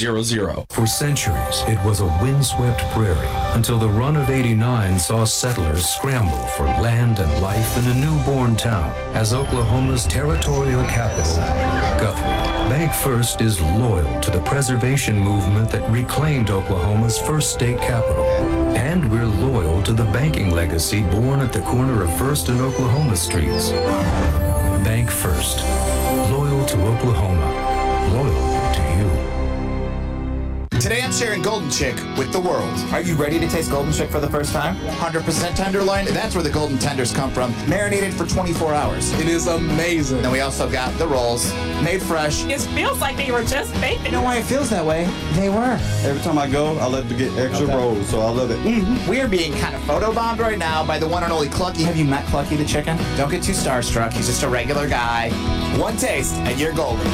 7600. For centuries, it was a windswept prairie until the run of 89 saw settlers scramble for land and life in a newborn town as Oklahoma's territorial capital, Guthrie. Bank First is loyal to the preservation movement that reclaimed Oklahoma's first state capital. And we're loyal to the banking legacy born at the corner of First and Oklahoma streets. Bank First. Loyal to Oklahoma. Loyal. Today I'm sharing Golden Chick with the world. Are you ready to taste Golden Chick for the first time? 100% tenderloin, that's where the golden tenders come from, marinated for 24 hours. It is amazing. Then we also got the rolls, made fresh. It feels like they were just baked. You know why it feels that way? They were. Every time I go, I love to get extra okay. rolls, so I love it. Mm-hmm. We are being kind of photobombed right now by the one and only Clucky. Have you met Clucky the chicken? Don't get too starstruck. He's just a regular guy. One taste, and you're golden.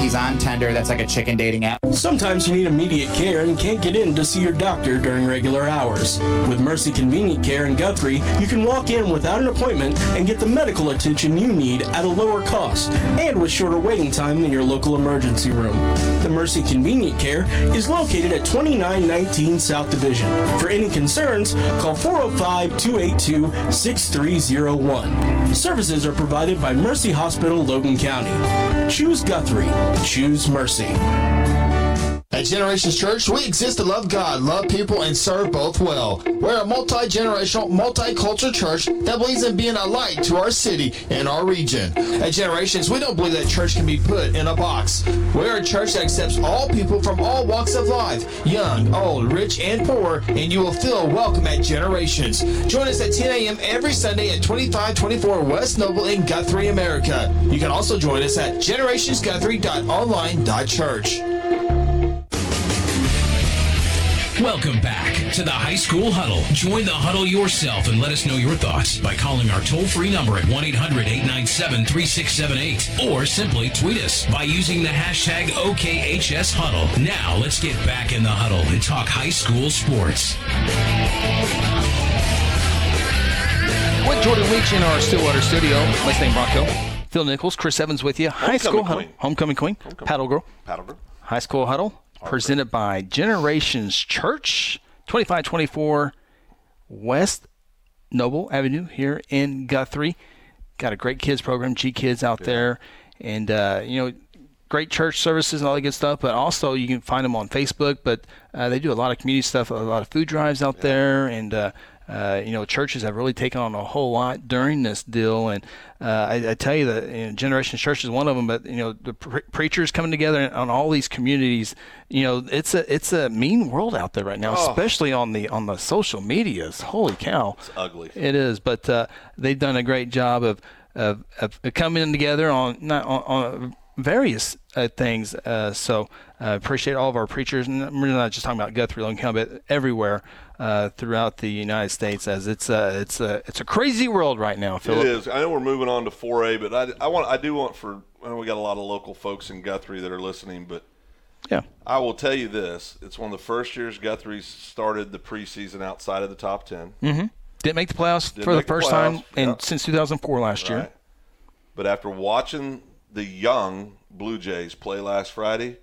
He's on Tender. That's like a chicken dating app. Sometimes you need immediate care and can't get in to see your doctor during regular hours. With Mercy Convenient Care in Guthrie, you can walk in without an appointment and get the medical attention you need at a lower cost and with shorter waiting time than your local emergency room. The Mercy Convenient Care is located at 2919 South Division. For any concerns, call 405 282 6301. Services are provided by Mercy Hospital, Logan County. Choose Guthrie. Choose mercy. At Generations Church, we exist to love God, love people, and serve both well. We're a multi-generational, multicultural church that believes in being a light to our city and our region. At Generations, we don't believe that church can be put in a box. We're a church that accepts all people from all walks of life, young, old, rich, and poor, and you will feel welcome at Generations. Join us at 10 a.m. every Sunday at 2524 West Noble in Guthrie, America. You can also join us at generationsguthrie.online.church. Welcome back to the High School Huddle. Join the huddle yourself and let us know your thoughts by calling our toll free number at 1 800 897 3678 or simply tweet us by using the hashtag OKHS Huddle. Now let's get back in the huddle and talk high school sports. With Jordan Weech in our Stillwater studio, let's name Bronco. Phil Nichols, Chris Evans with you. High Homecoming School Huddle. Queen. Homecoming Queen. Paddle Girl. Paddle girl. High School Huddle, presented by Generations Church, 2524 West Noble Avenue here in Guthrie. Got a great kids program, G Kids out there, and uh, you know, great church services and all that good stuff. But also, you can find them on Facebook. But uh, they do a lot of community stuff, a lot of food drives out there, and uh, uh, you know, churches have really taken on a whole lot during this deal. And uh, I, I tell you that you know, Generation Church is one of them. But you know, the pre- preachers coming together on all these communities. You know, it's a it's a mean world out there right now, Oh. especially on the on the social medias. Holy cow! It's ugly. It is, but uh, they've done a great job of, of, of coming together on not on, on various uh, things. Uh, so uh, appreciate all of our preachers, and we're not just talking about Guthrie, Logan County, but everywhere uh, throughout the United States. As it's a it's a it's a crazy world right now. Philip. It is. I know we're moving on to 4A, but I, I want I do want for I know we got a lot of local folks in Guthrie that are listening, but yeah, I will tell you this: it's one of the first years Guthrie started the preseason outside of the top 10 Mm-hmm. Didn't make the playoffs Didn't for the make the first time in yeah. since 2004 last year. Right. But after watching the young Blue Jays play last Friday,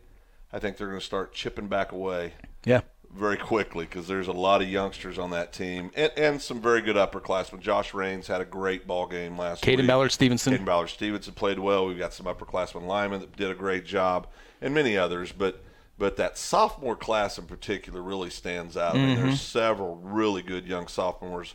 I think they're going to start chipping back away Yeah. Very quickly because there's a lot of youngsters on that team and, and some very good upperclassmen. Josh Raines had a great ball game last week. Caden Ballard Stevenson. Caden Ballard Stevenson played well. We've got some upperclassmen linemen that did a great job, and many others. But but that sophomore class in particular really stands out. I mean, there's mm-hmm. several really good young sophomores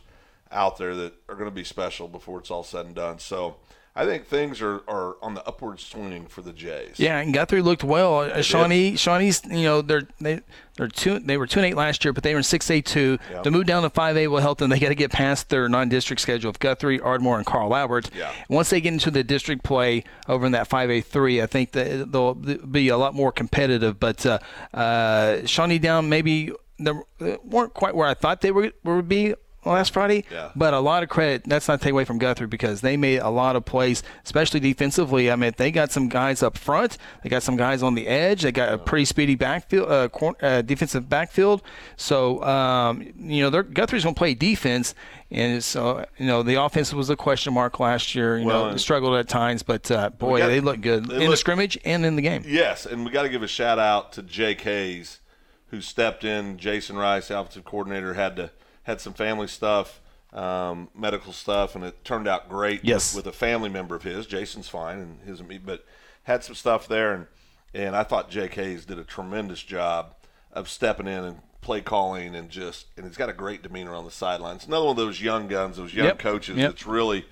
out there that are going to be special before it's all said and done. So I think things are, are on the upward swing for the Jays. Yeah, and Guthrie looked well. Uh. Shawnee, Shawnee's, you know, they're they they're two. They were two and eight last year, but they were in six A two. Yep. To move down to five A will help them. They got to get past their non-district schedule of Guthrie, Ardmore, and Carl Albert. Yeah. Once they get into the district play over in that five A three, I think that they'll be a lot more competitive. But uh, uh, Shawnee down maybe they weren't quite where I thought they were would be last Friday. Yeah. But a lot of credit. That's not take away from Guthrie because they made a lot of plays, especially defensively. I mean, they got some guys up front. They got some guys on the edge. They got a pretty speedy backfield, uh, uh, defensive backfield. So um, you know, Guthrie's going to play defense. And so, you know, the offense was a question mark last year. You Well, know, struggled at times, but uh, boy, got- they look good in the scrimmage and in the game. Yes, and we got to give a shout out to Jake Hayes, who stepped in. Jason Rice, offensive coordinator, had to had some family stuff, um, medical stuff, and it turned out great. Yes. with, with a family member of his. Jason's fine, and his and me, but had some stuff there, and and I thought Jake Hayes did a tremendous job of stepping in and play calling and just and he's got a great demeanor on the sidelines. Another one of those young guns, those young Yep, coaches yep. that's really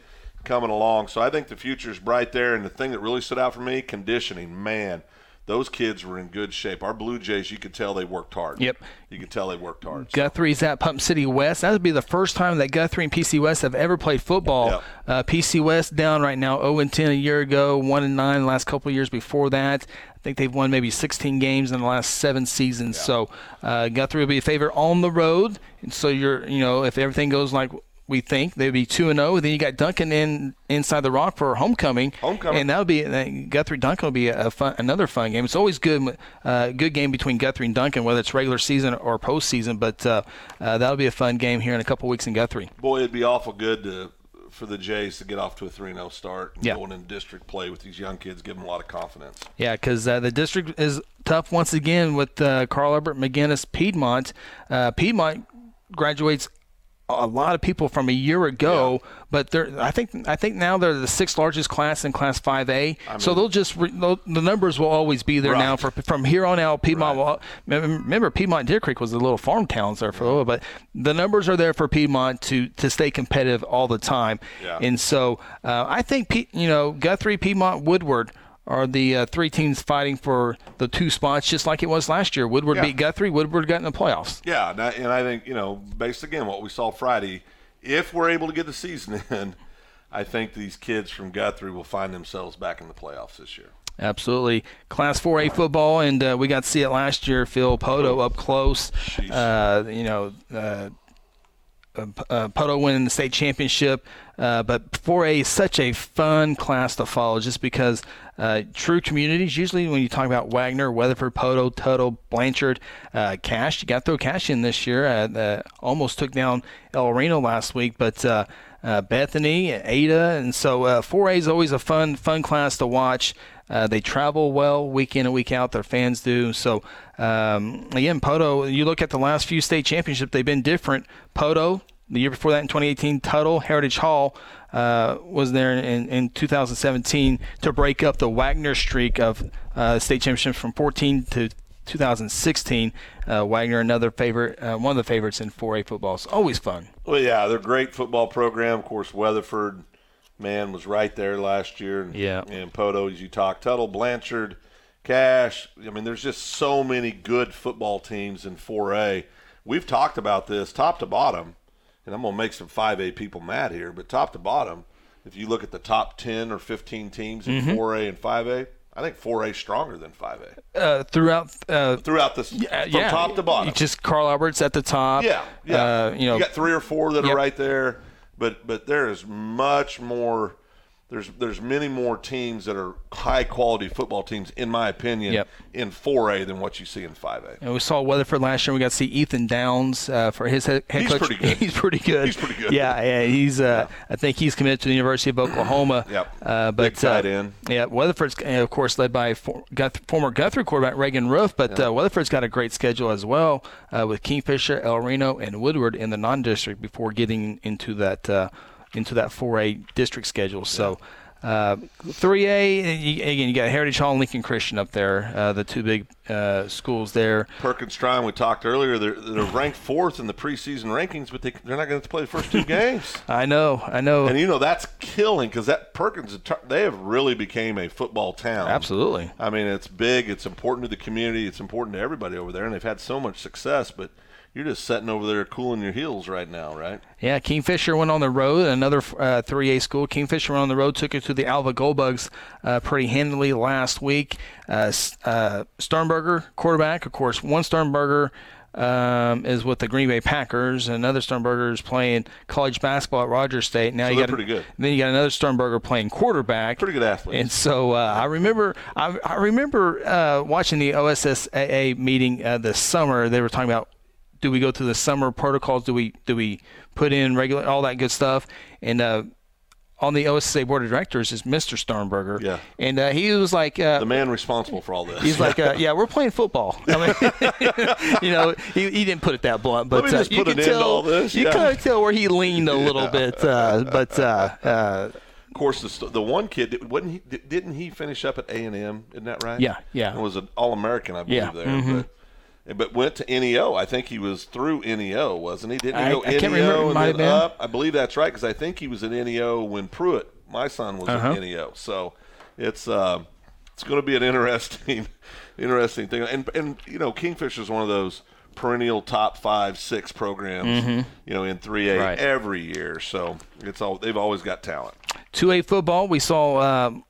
coming along. So I think the future is bright there. And the thing that really stood out for me, conditioning. Man, those kids were in good shape. Our Blue Jays, you could tell they worked hard. Yep. You could tell they worked hard. Guthrie's at Putnam City West. That would be the first time that Guthrie and PC West have ever played football. Yep. Uh, PC West down right now, 0 and 10 a year ago, 1 and 9 the last couple of years before that. I think they've won maybe 16 games in the last seven seasons. So uh, Guthrie will be a favorite on the road. And so you're, you know, if everything goes like we think, they'd be 2 and 0. Then you got Duncan in inside the rock for homecoming. Homecoming. And that would be uh, Guthrie Duncan will be a fun, another fun game. It's always good, uh, good game between Guthrie and Duncan, whether it's regular season or postseason. But uh, uh, that'll be a fun game here in a couple weeks in Guthrie. Boy, it'd be awful good to for the Jays to get off to a 3 0 start and Yeah. going in district play with these young kids, give them a lot of confidence. Yeah, because uh, the district is tough once again with uh, Carl Albert McGuinness Piedmont. Uh, Piedmont graduates a lot of people from a year ago, but they're I think I think now they're the sixth largest class in Class 5A. so they'll just re, they'll, the numbers will always be there now for from here on out. Piedmont will remember Piedmont Deer Creek was the little farm towns there for a little, but the numbers are there for Piedmont to to stay competitive all the time. Yeah. And so uh, I think Pe- you know Guthrie, Piedmont, Woodward are the uh, three teams fighting for the two spots, just like it was last year. Woodward Yeah. beat Guthrie. Woodward got in the playoffs. Yeah, and I, and I think you know, based again what we saw Friday, if we're able to get the season in, I think these kids from Guthrie will find themselves back in the playoffs this year. Absolutely. Class 4A football, and uh, we got to see it last year. Phil Poteau up close. Uh, you know, uh, uh, uh, Poteau winning the state championship. Uh, but 4A is such a fun class to follow just because uh, true communities, usually when you talk about Wagoner, Weatherford, Poteau, Tuttle, Blanchard, uh, Cache, you got to throw Cache in this year. Uh, uh, almost took down El Reno last week, but uh, uh, Bethany, Ada, and so uh, 4A is always a fun, fun class to watch. They travel well week in and week out. Their fans do. So um, again, Poteau. You look at the last few state championships; they've been different. Poteau the year before that in 2018, Tuttle Heritage Hall uh, was there in, in 2017 to break up the Wagoner streak of uh, state championships from 14 to 2016. Uh, Wagoner, another favorite, uh, one of the favorites in 4A football. It's always fun. Well, yeah, they're a great football program. Of course, Weatherford, man, was right there last year. And, Yeah. And Poteau, as you talk, Tuttle, Blanchard, Cache. I mean, there's just so many good football teams in 4A. We've talked about this top to bottom, and I'm going to make some 5A people mad here, but top to bottom, if you look at the top 10 or 15 teams in Mhm. 4A and 5A, I think 4A is stronger than 5A uh, throughout uh, throughout this yeah, from yeah. top to bottom. Just Carl Alberts at the top. Yeah, yeah. Uh, you know, got three or four that Yep. are right there, but but there is much more. There's there's many more teams that are high quality football teams, in my opinion, Yep. in 4A than what you see in 5A. And we saw Weatherford last year. We got to see Ethan Downs uh, for his head, head He's coach. pretty good. he's pretty good. He's pretty good. Yeah, yeah. He's. Uh, I think he's committed to the University of Oklahoma. Yep. Uh, but Big tight uh, end. Yeah, Weatherford's of course led by for, Guth- former Guthrie quarterback Reagan Roof, but uh, Weatherford's got a great schedule as well uh, with Kingfisher, El Reno, and Woodward in the non-district before getting into that uh, into that 4A district schedule. So. Uh, 3A, you, again, you got Heritage Hall and Lincoln Christian up there, uh, the two big uh, schools there. Perkins Tryon, we talked earlier, they're, they're ranked fourth in the preseason rankings, but they, they're not going to play the first two games. I know, I know. And you know that's killing because that Perkins they have really became a football town. Absolutely. I mean, it's big. It's important to the community. It's important to everybody over there, and they've had so much success. But you're just sitting over there cooling your heels right now, right? Yeah, Kingfisher went on the road. Another uh, 3A school. Kingfisher went on the road, took it to the Alva Goldbugs uh, pretty handily last week. Uh, uh, Sternberger, quarterback, of course. One Sternberger um, is with the Green Bay Packers. Another Sternberger is playing college basketball at Rogers State. Now So you got pretty good. Then you got another Sternberger playing quarterback. Pretty good athlete. And so uh, I remember, I, I remember uh, watching the OSSAA meeting uh, this summer. They were talking about do we go through the summer protocols? Do we do we put in regular all that good stuff? And uh, on the OSSA board of directors is Mr. Sternberger. Yeah. And uh, he was like, uh, The man responsible for all this. he's like, uh, yeah, we're playing football. I mean, you know, he, he didn't put it that blunt, but uh, you put could an end to tell you yeah. kind of tell where he leaned a little bit. Uh, but uh, uh, Of course, the, the one kid wasn't he? Didn't he finish up at A and M? Isn't that right? Yeah, yeah. And was an All American, I believe Yeah, there. mhm. But, but went to NEO. I think he was through NEO, wasn't he? Didn't he I- go I can't NEO remember. And might have then been. up? I believe that's right because I think he was at NEO when Pruitt, my son, was Uh-huh. in NEO. So it's uh, it's going to be an interesting interesting thing. And and you know, Kingfisher is one of those perennial top five, six programs. Mhm. You know, in three A Right. every year. So it's all they've always got talent. 2A football, we saw um,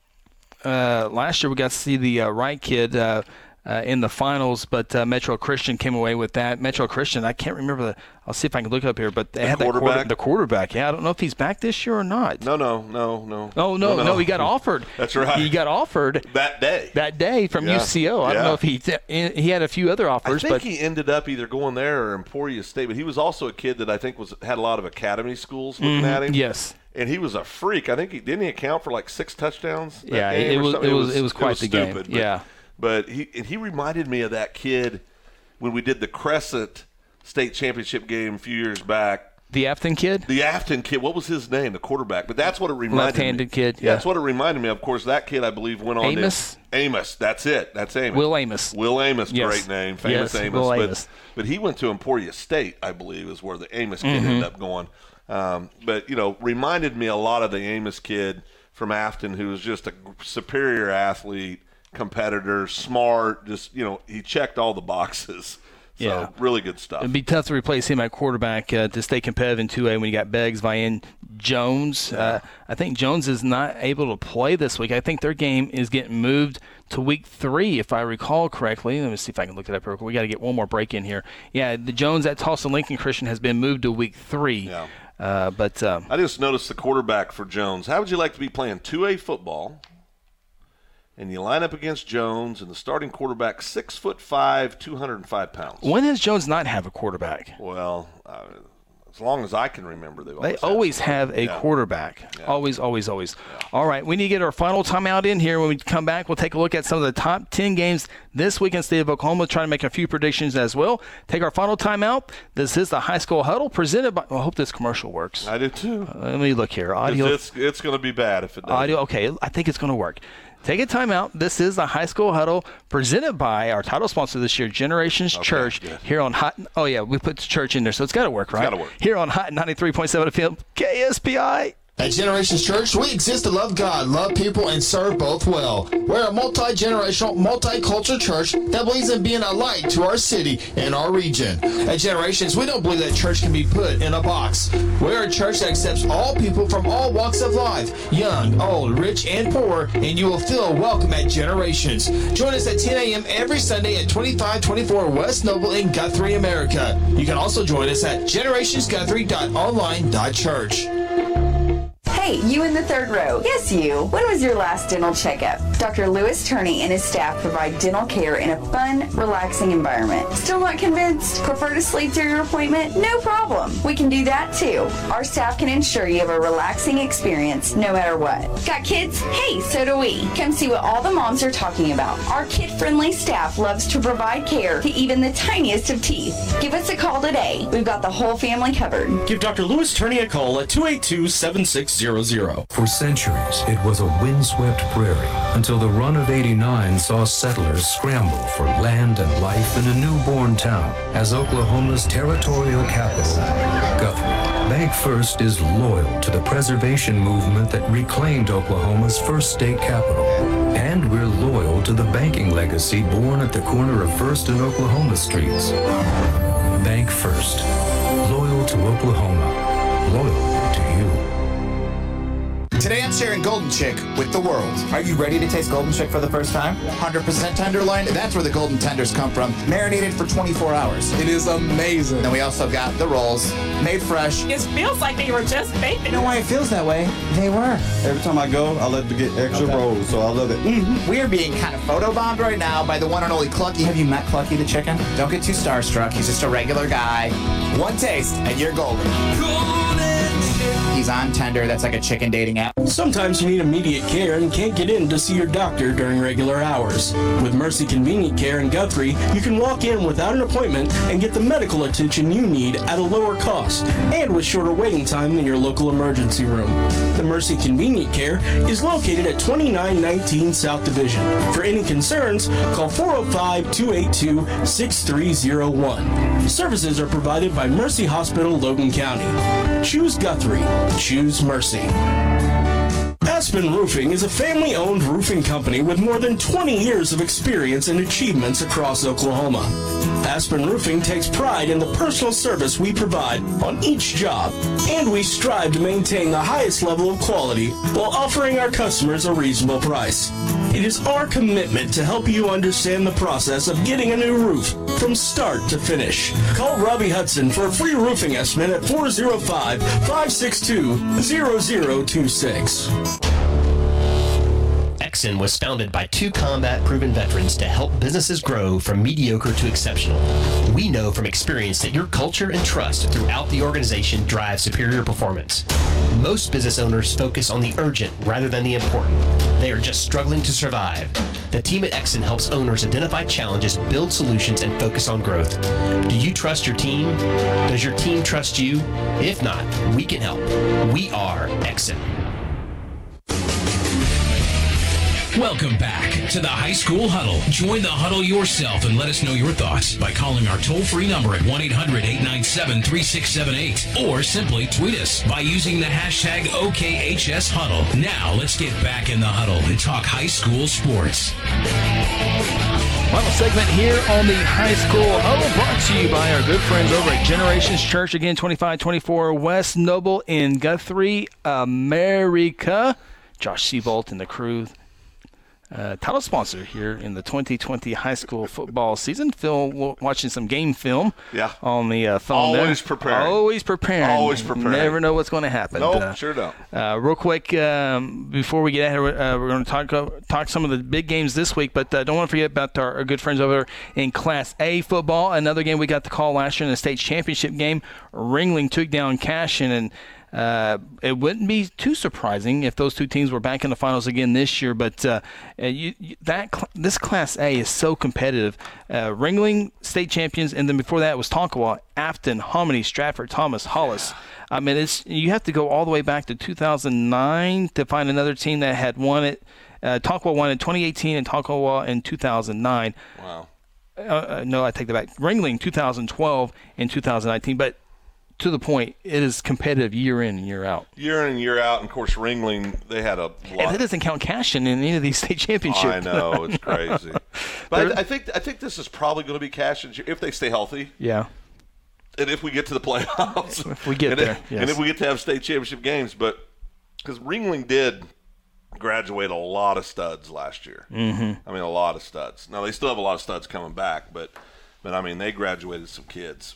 uh, last year we got to see the uh, Wright kid uh, in the finals, but uh, Metro Christian came away with that. Metro Christian, I can't remember the. I'll see if I can look up here, but they The had that quarter- quarterback? the quarterback. Yeah, I don't know if he's back this year or not. No, no, no, no. Oh no, no, he got offered. That's right. He got offered that day. that day from Yeah. UCO. I don't know if he he had a few other offers. I think but he ended up either going there or Emporia State, but he was also a kid that I think was had a lot of academy schools looking Mhm, at him. yes. and he was a freak. I think he didn't he account for like six touchdowns. Yeah, game it was- something? it was- it was quite the game. stupid, but- Yeah. But he and he reminded me of that kid when we did the Crescent State Championship game a few years back. the Afton kid. The Afton kid, what was his name? The quarterback. But that's what it reminded Left-handed me. kid, yeah. That's what it reminded me of. Of course, that kid I believe went on Amos? to Amos. That's it. That's Amos. Will Amos. Will Amos, Yes. great name, famous Yes, Amos. Will but, Amos. but he went to Emporia State, I believe, is where the Amos kid Mhm. ended up going. Um, but you know, reminded me a lot of the Amos kid from Afton, who was just a superior athlete, competitor, smart. Just you know, he checked all the boxes. So Yeah. really good stuff. It'd be tough to replace him at quarterback uh, to stay competitive in 2A when you got Beggs, Vian, Jones. Uh, I think Jones is not able to play this week. I think their game is getting moved to week three, if I recall correctly. Let me see if I can look it up real quick. We got to get one more break in here. Yeah, the Jones at Tulsa Lincoln Christian has been moved to week three. Yeah. Uh, but um, I just noticed the quarterback for Jones. How would you like to be playing 2A football? And you line up against Jones, and the starting quarterback six foot five, two hundred and five pounds. when has Jones not have a quarterback? Well, uh, as long as I can remember, They always, always had have a Yeah. quarterback. Always, always, always. All right, we need to get our final timeout in here. When we come back, we'll take a look at some of the top 10 games this week in the state of Oklahoma, try to make a few predictions as well. Take our final timeout. This is the High School Huddle presented by. I hope this commercial works. I do too. Uh, let me look here. Audio. it's, it's going to be bad if it doesn't. Audio. Okay, I think it's going to work. Take a timeout. This is the High School Huddle presented by our title sponsor this year, Generations Church, good. here on Hot. Oh yeah, we put the church in there, so it's got to work, right? gotta work. Here on Hot 93.7 FM, KSPI. At Generations Church, we exist to love God, love people, and serve both well. We're a multi-generational, multicultural church that believes in being a light to our city and our region. At Generations, we don't believe that church can be put in a box. We're a church that accepts all people from all walks of life, young, old, rich, and poor, and you will feel welcome at Generations. Join us at 10 a.m. every Sunday at 2524 West Noble in Guthrie, America. You can also join us at generationsguthrie.online.church. Hey, you in the third row. Yes, you. When was your last dental checkup? Dr. Lewis Turney and his staff provide dental care in a fun, relaxing environment. Still not convinced? Prefer to sleep through your appointment? No problem. We can do that too. Our staff can ensure you have a relaxing experience no matter what. Got kids? Hey, so do we. Come see what all the moms are talking about. Our kid-friendly staff loves to provide care to even the tiniest of teeth. Give us a call today. We've got the whole family covered. Give Dr. Lewis Turney a call at 282 7600. For centuries, it was a windswept prairie until the run of 89 saw settlers scramble for land and life in a newborn town as Oklahoma's territorial capital, Guthrie. Bank First is loyal to the preservation movement that reclaimed Oklahoma's first state capital. And we're loyal to the banking legacy born at the corner of First and Oklahoma Streets. Bank First. Loyal to Oklahoma. Loyal. Today I'm sharing Golden Chick with the world. Are you ready to taste Golden Chick for the first time? 100% tenderloin, that's where the golden tenders come from, marinated for 24 hours. It is amazing. Then we also got the rolls, made fresh. It feels like they were just baked. You know why it feels that way? They were. Every time I go, I love to get extra rolls, so I love it. Mm-hmm. We are being kind of photobombed right now by the one and only Clucky. Have you met Clucky the chicken? Don't get too starstruck. He's just a regular guy. One taste, and you're golden. He's on Tender. That's like a chicken dating app. Sometimes you need immediate care and can't get in to see your doctor during regular hours. With Mercy Convenient Care in Guthrie, you can walk in without an appointment and get the medical attention you need at a lower cost and with shorter waiting time than your local emergency room. The Mercy Convenient Care is located at 2919 South Division. For any concerns, call 405 282 6301. Services are provided by Mercy Hospital, Logan County. Choose Guthrie. Choose Mercy. Aspen Roofing is a family owned roofing company with more than 20 years of experience and achievements across Oklahoma. Aspen Roofing takes pride in the personal service we provide on each job, and we strive to maintain the highest level of quality while offering our customers a reasonable price. It is our commitment to help you understand the process of getting a new roof from start to finish. Call Robbie Hudson for a free roofing estimate at 405 562 0026. Exon was founded by two combat proven veterans to help businesses grow from mediocre to exceptional. We know from experience that your culture and trust throughout the organization drive superior performance. Most business owners focus on the urgent rather than the important. They are just struggling to survive. The team at Exon helps owners identify challenges, build solutions, and focus on growth. Do you trust your team? Does your team trust you? If not, we can help. We are Exon. Welcome back to the High School Huddle. Join the huddle yourself and let us know your thoughts by calling our toll free number at 1 800 897 3678 or simply tweet us by using the hashtag OKHS Huddle. Now let's get back in the huddle and talk high school sports. Final segment here on the High School Huddle brought to you by our good friends over at Generations Church. Again, 2524 West Noble in Guthrie, America. Josh Seabolt and the crew uh, title sponsor here in the 2020 high school football season. Phil w- watching some game film Yeah. on the uh, phone. Always there. preparing. Always preparing. Always preparing. Never know what's going to happen. Nope, Uh, sure don't. uh, real quick, um, before we get out here, uh, we're going to talk uh, talk some of the big games this week, but uh, don't want to forget about our, our good friends over in Class A football. Another game we got the call last year in the state championship game. Ringling took down Cashion, and uh, it wouldn't be too surprising if those two teams were back in the finals again this year. But uh, you, that this Class A is so competitive. Uh, Ringling state champions, and then before that was Tonkawa, Afton, Hominy, Stratford, Thomas, Hollis. I mean, it's you have to go all the way back to 2009 to find another team that had won it. Uh, Tonkawa won in 2018 and Tonkawa in 2009. Wow. Uh, uh, no, I take that back. Ringling 2012 and 2019, but to the point, it is competitive year in and year out. Year in and year out, and of course Ringling, they had a lot. And that doesn't count Cashion in any of these state championships. I know it's crazy, but I, I think I think this is probably going to be Cashion if they stay healthy. yeah. and if we get to the playoffs, If we get and there, if, yes. and if we get to have state championship games, but because Ringling did graduate a lot of studs last year. Mhm. I mean, a lot of studs. Now they still have a lot of studs coming back, but but I mean, they graduated some kids.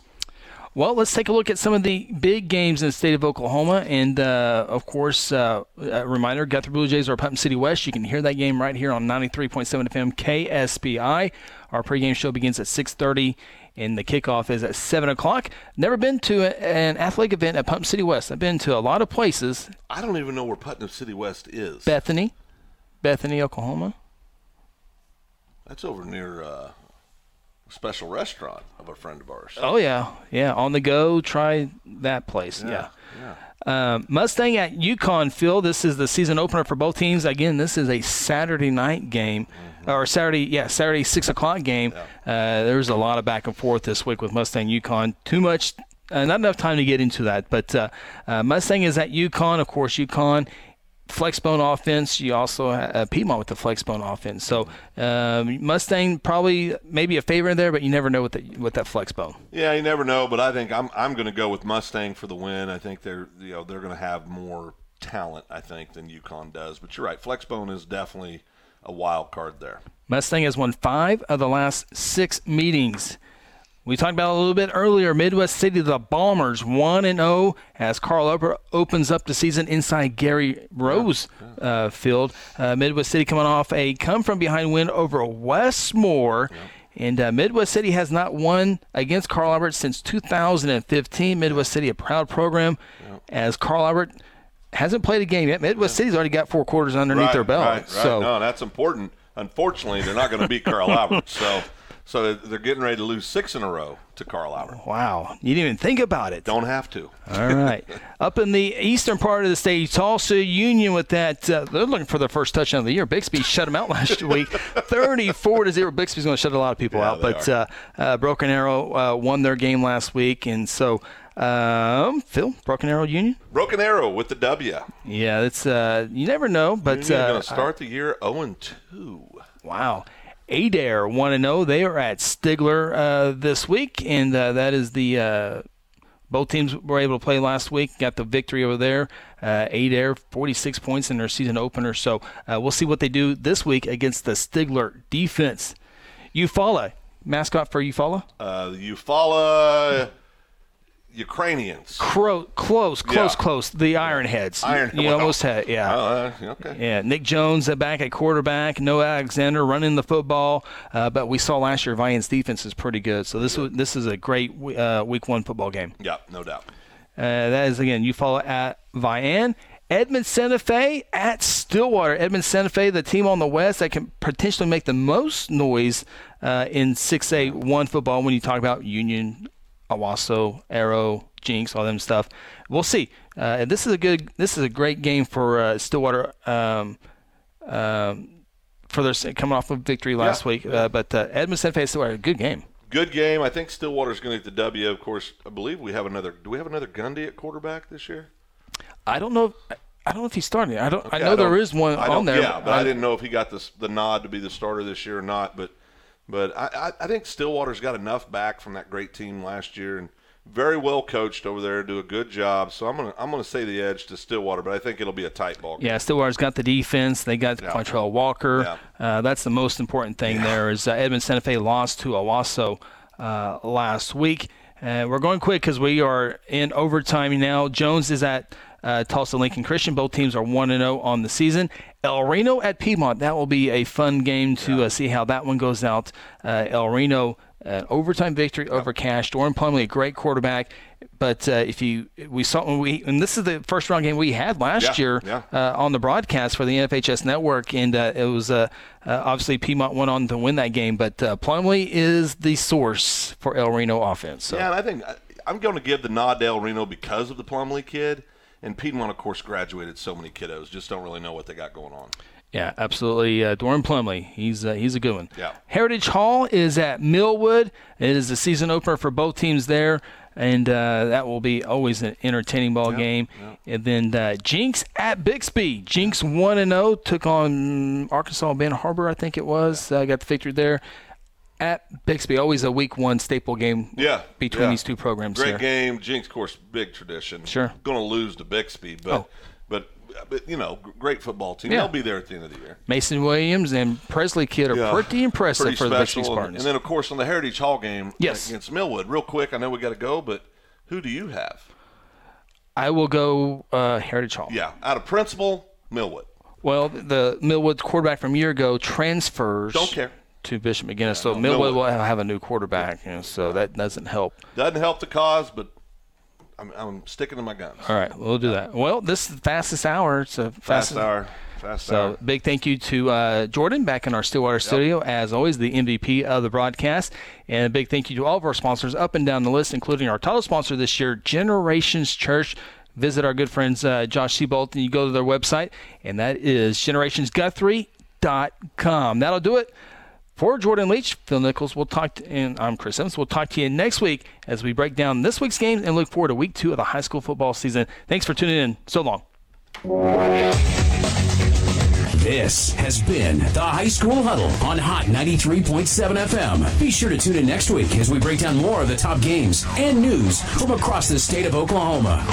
Well, let's take a look at some of the big games in the state of Oklahoma. And, uh, of course, uh, a reminder Guthrie Blue Jays are Putnam City West. You can hear that game right here on 93.7 FM KSBI. Our pregame show begins at 6.30, and the kickoff is at 7 o'clock. Never been to a, an athletic event at Putnam City West. I've been to a lot of places. I don't even know where Putnam City West is. Bethany, Bethany, Oklahoma. That's over near uh, special restaurant of a friend of ours. Oh yeah, yeah. On the go, try that place. Yeah. yeah. Um, Mustang at Yukon Field. This is the season opener for both teams. Again, this is a Saturday night game, or Saturday, yeah, Saturday six o'clock game. Uh, there's a lot of back and forth this week with Mustang Yukon. Too much, uh, not enough time to get into that. But uh, uh, Mustang is at Yukon. Of course, Yukon flexbone offense. You also have uh, Piedmont with the flexbone offense. So um, Mustang probably maybe a favorite there, but you never know with the, with that flexbone. Yeah, you never know, but I think I'm I'm going to go with Mustang for the win. I think they're you know they're going to have more talent I think than Yukon does. But you're right, Flexbone is definitely a wild card there. Mustang has won five of the last six meetings. We talked about a little bit earlier. Midwest City, the Bombers, one and zero as Carl Albert opens up the season inside Gary Rose uh, Field. Uh, Midwest City coming off a come from behind win over Westmoore. And uh, Midwest City has not won against Carl Albert since 2015. Midwest City, a proud program, as Carl Albert hasn't played a game yet. Midwest City's already got four quarters underneath right, their belt. Right, right. So no, that's important. Unfortunately, they're not going to beat Carl Albert. So so they're getting ready to lose six in a row to Carl Albert. Wow, you didn't even think about it. Don't have to. All right. Up in the eastern part of the state, Tulsa Union with that. Uh, they're looking for their first touchdown of the year. Bixby shut them out last week, 34 to zero. Bixby's going to shut a lot of people Yeah, out, but uh, uh, Broken Arrow uh, won their game last week, and so um, Phil, Broken Arrow Union. Broken Arrow with the W. Yeah, it's uh, you never know, but Union uh, going to start the year 0 2. Wow. Adair 1 0. They are at Stigler uh, this week, and uh, that is the. Uh, both teams were able to play last week, got the victory over there. Uh, Adair, 46 points in their season opener. So uh, we'll see what they do this week against the Stigler defense. Eufaula, mascot for Eufaula? Uh, the Eufaula Ukrainians. Cro- close, close, Yeah. close. The Ironheads. Iron- You well, almost had, yeah. Uh, okay. Yeah, Nick Jones back at quarterback, Noah Alexander running the football. Uh, but we saw last year Vian's defense is pretty good, so this was, this is a great uh, week one football game. Yeah, no doubt. Uh, that is again Eufaula at Vian. Edmond Santa Fe at Stillwater. Edmond Santa Fe, the team on the west that can potentially make the most noise uh, in 6A one football when you talk about Union, Owasso, Arrow, Jenks, all them stuff. We'll see. Uh, this is a good, this is a great game for uh, Stillwater. Um, um, for their coming off of victory last Yeah. week, uh, but uh, Edmond Santa Fe Stillwater, good game. Good game. I think Stillwater's going to get the W. Of course, I believe we have another. Do we have another Gundy at quarterback this year? I don't know. If, I don't know if he's starting. I don't. I know there don't- is one I on there. Yeah, but I, didn't know if he got this, the nod to be the starter this year or not. But but I, I, I think Stillwater's got enough back from that great team last year and very well coached over there. Do a good job. So I'm gonna I'm gonna say the edge to Stillwater, but I think it'll be a tight ball. game. Yeah, Stillwater's got the defense. They got Yeah. Quantrell Walker. Uh, that's the most important thing there. Is uh, Edmond Santa Fe lost to Owasso uh, last week. Uh, we're going quick because we are in overtime now. Jones is at uh, Tulsa Lincoln Christian. Both teams are one and zero on the season. El Reno at Piedmont. That will be a fun game to uh, see how that one goes out. Uh, El Reno. An overtime victory over Cache. Doran Plumley, a great quarterback. But uh, if you, we saw when we, and this is the first round game we had last Yeah, year yeah. uh, on the broadcast for the NFHS network, and uh, it was uh, uh, obviously Piedmont went on to win that game. But uh, Plumley is the source for El Reno offense. So. Yeah, and I think I'm going to give the nod to El Reno because of the Plumley kid. And Piedmont, of course, graduated so many kiddos. Just don't really know what they got going on. Yeah, absolutely. Uh, Doran Plumley, he's uh, he's a good one. Yeah. Heritage Hall is at Millwood. It is the season opener for both teams there. and uh, that will be always an entertaining ball game. And then uh, Jenks at Bixby. Jenks one and zero took on Arkansas Ben Harbor, I think it was. Uh, got the victory there. At Bixby, always a week one staple game. Yeah, between yeah. these two programs. Great here. game. Jenks, of course, big tradition. Sure. Going to lose to Bixby, but Oh. but but you know, great football team. Yeah. They'll be there at the end of the year. Mason Williams and Presley Kid are Yeah. pretty impressive Pretty for the Bixby. Spartans. and then, of course, on the Heritage Hall game Yes. against Millwood. Real quick, I know we got to go, but who do you have? I will go uh, Heritage Hall. Yeah, out of principle, Millwood. Well, the Millwood quarterback from a year ago transfers. Don't care. To Bishop McGuinness, so no, Millwood, will have a new quarterback, know, so that doesn't help. Doesn't help the cause, but I'm, I'm sticking to my guns. All right, we'll do that. Well, this is the fastest hour. It's a Fast fastest hour. Fast So hour. big thank you to uh, Jordan back in our Stillwater studio, as always, the MVP of the broadcast, and a big thank you to all of our sponsors up and down the list, including our title sponsor this year, Generations Church. Visit our good friends uh, Josh Seabolt, and you go to their website, and that is generationsguthrie.com. That'll do it. For Jordan Leach, Phil Nichols, we'll talk, to, and I'm Chris Evans. We'll talk to you next week as we break down this week's games and look forward to week two of the high school football season. Thanks for tuning in. So long. This has been the High School Huddle on Hot 93.7 FM. Be sure to tune in next week as we break down more of the top games and news from across the state of Oklahoma.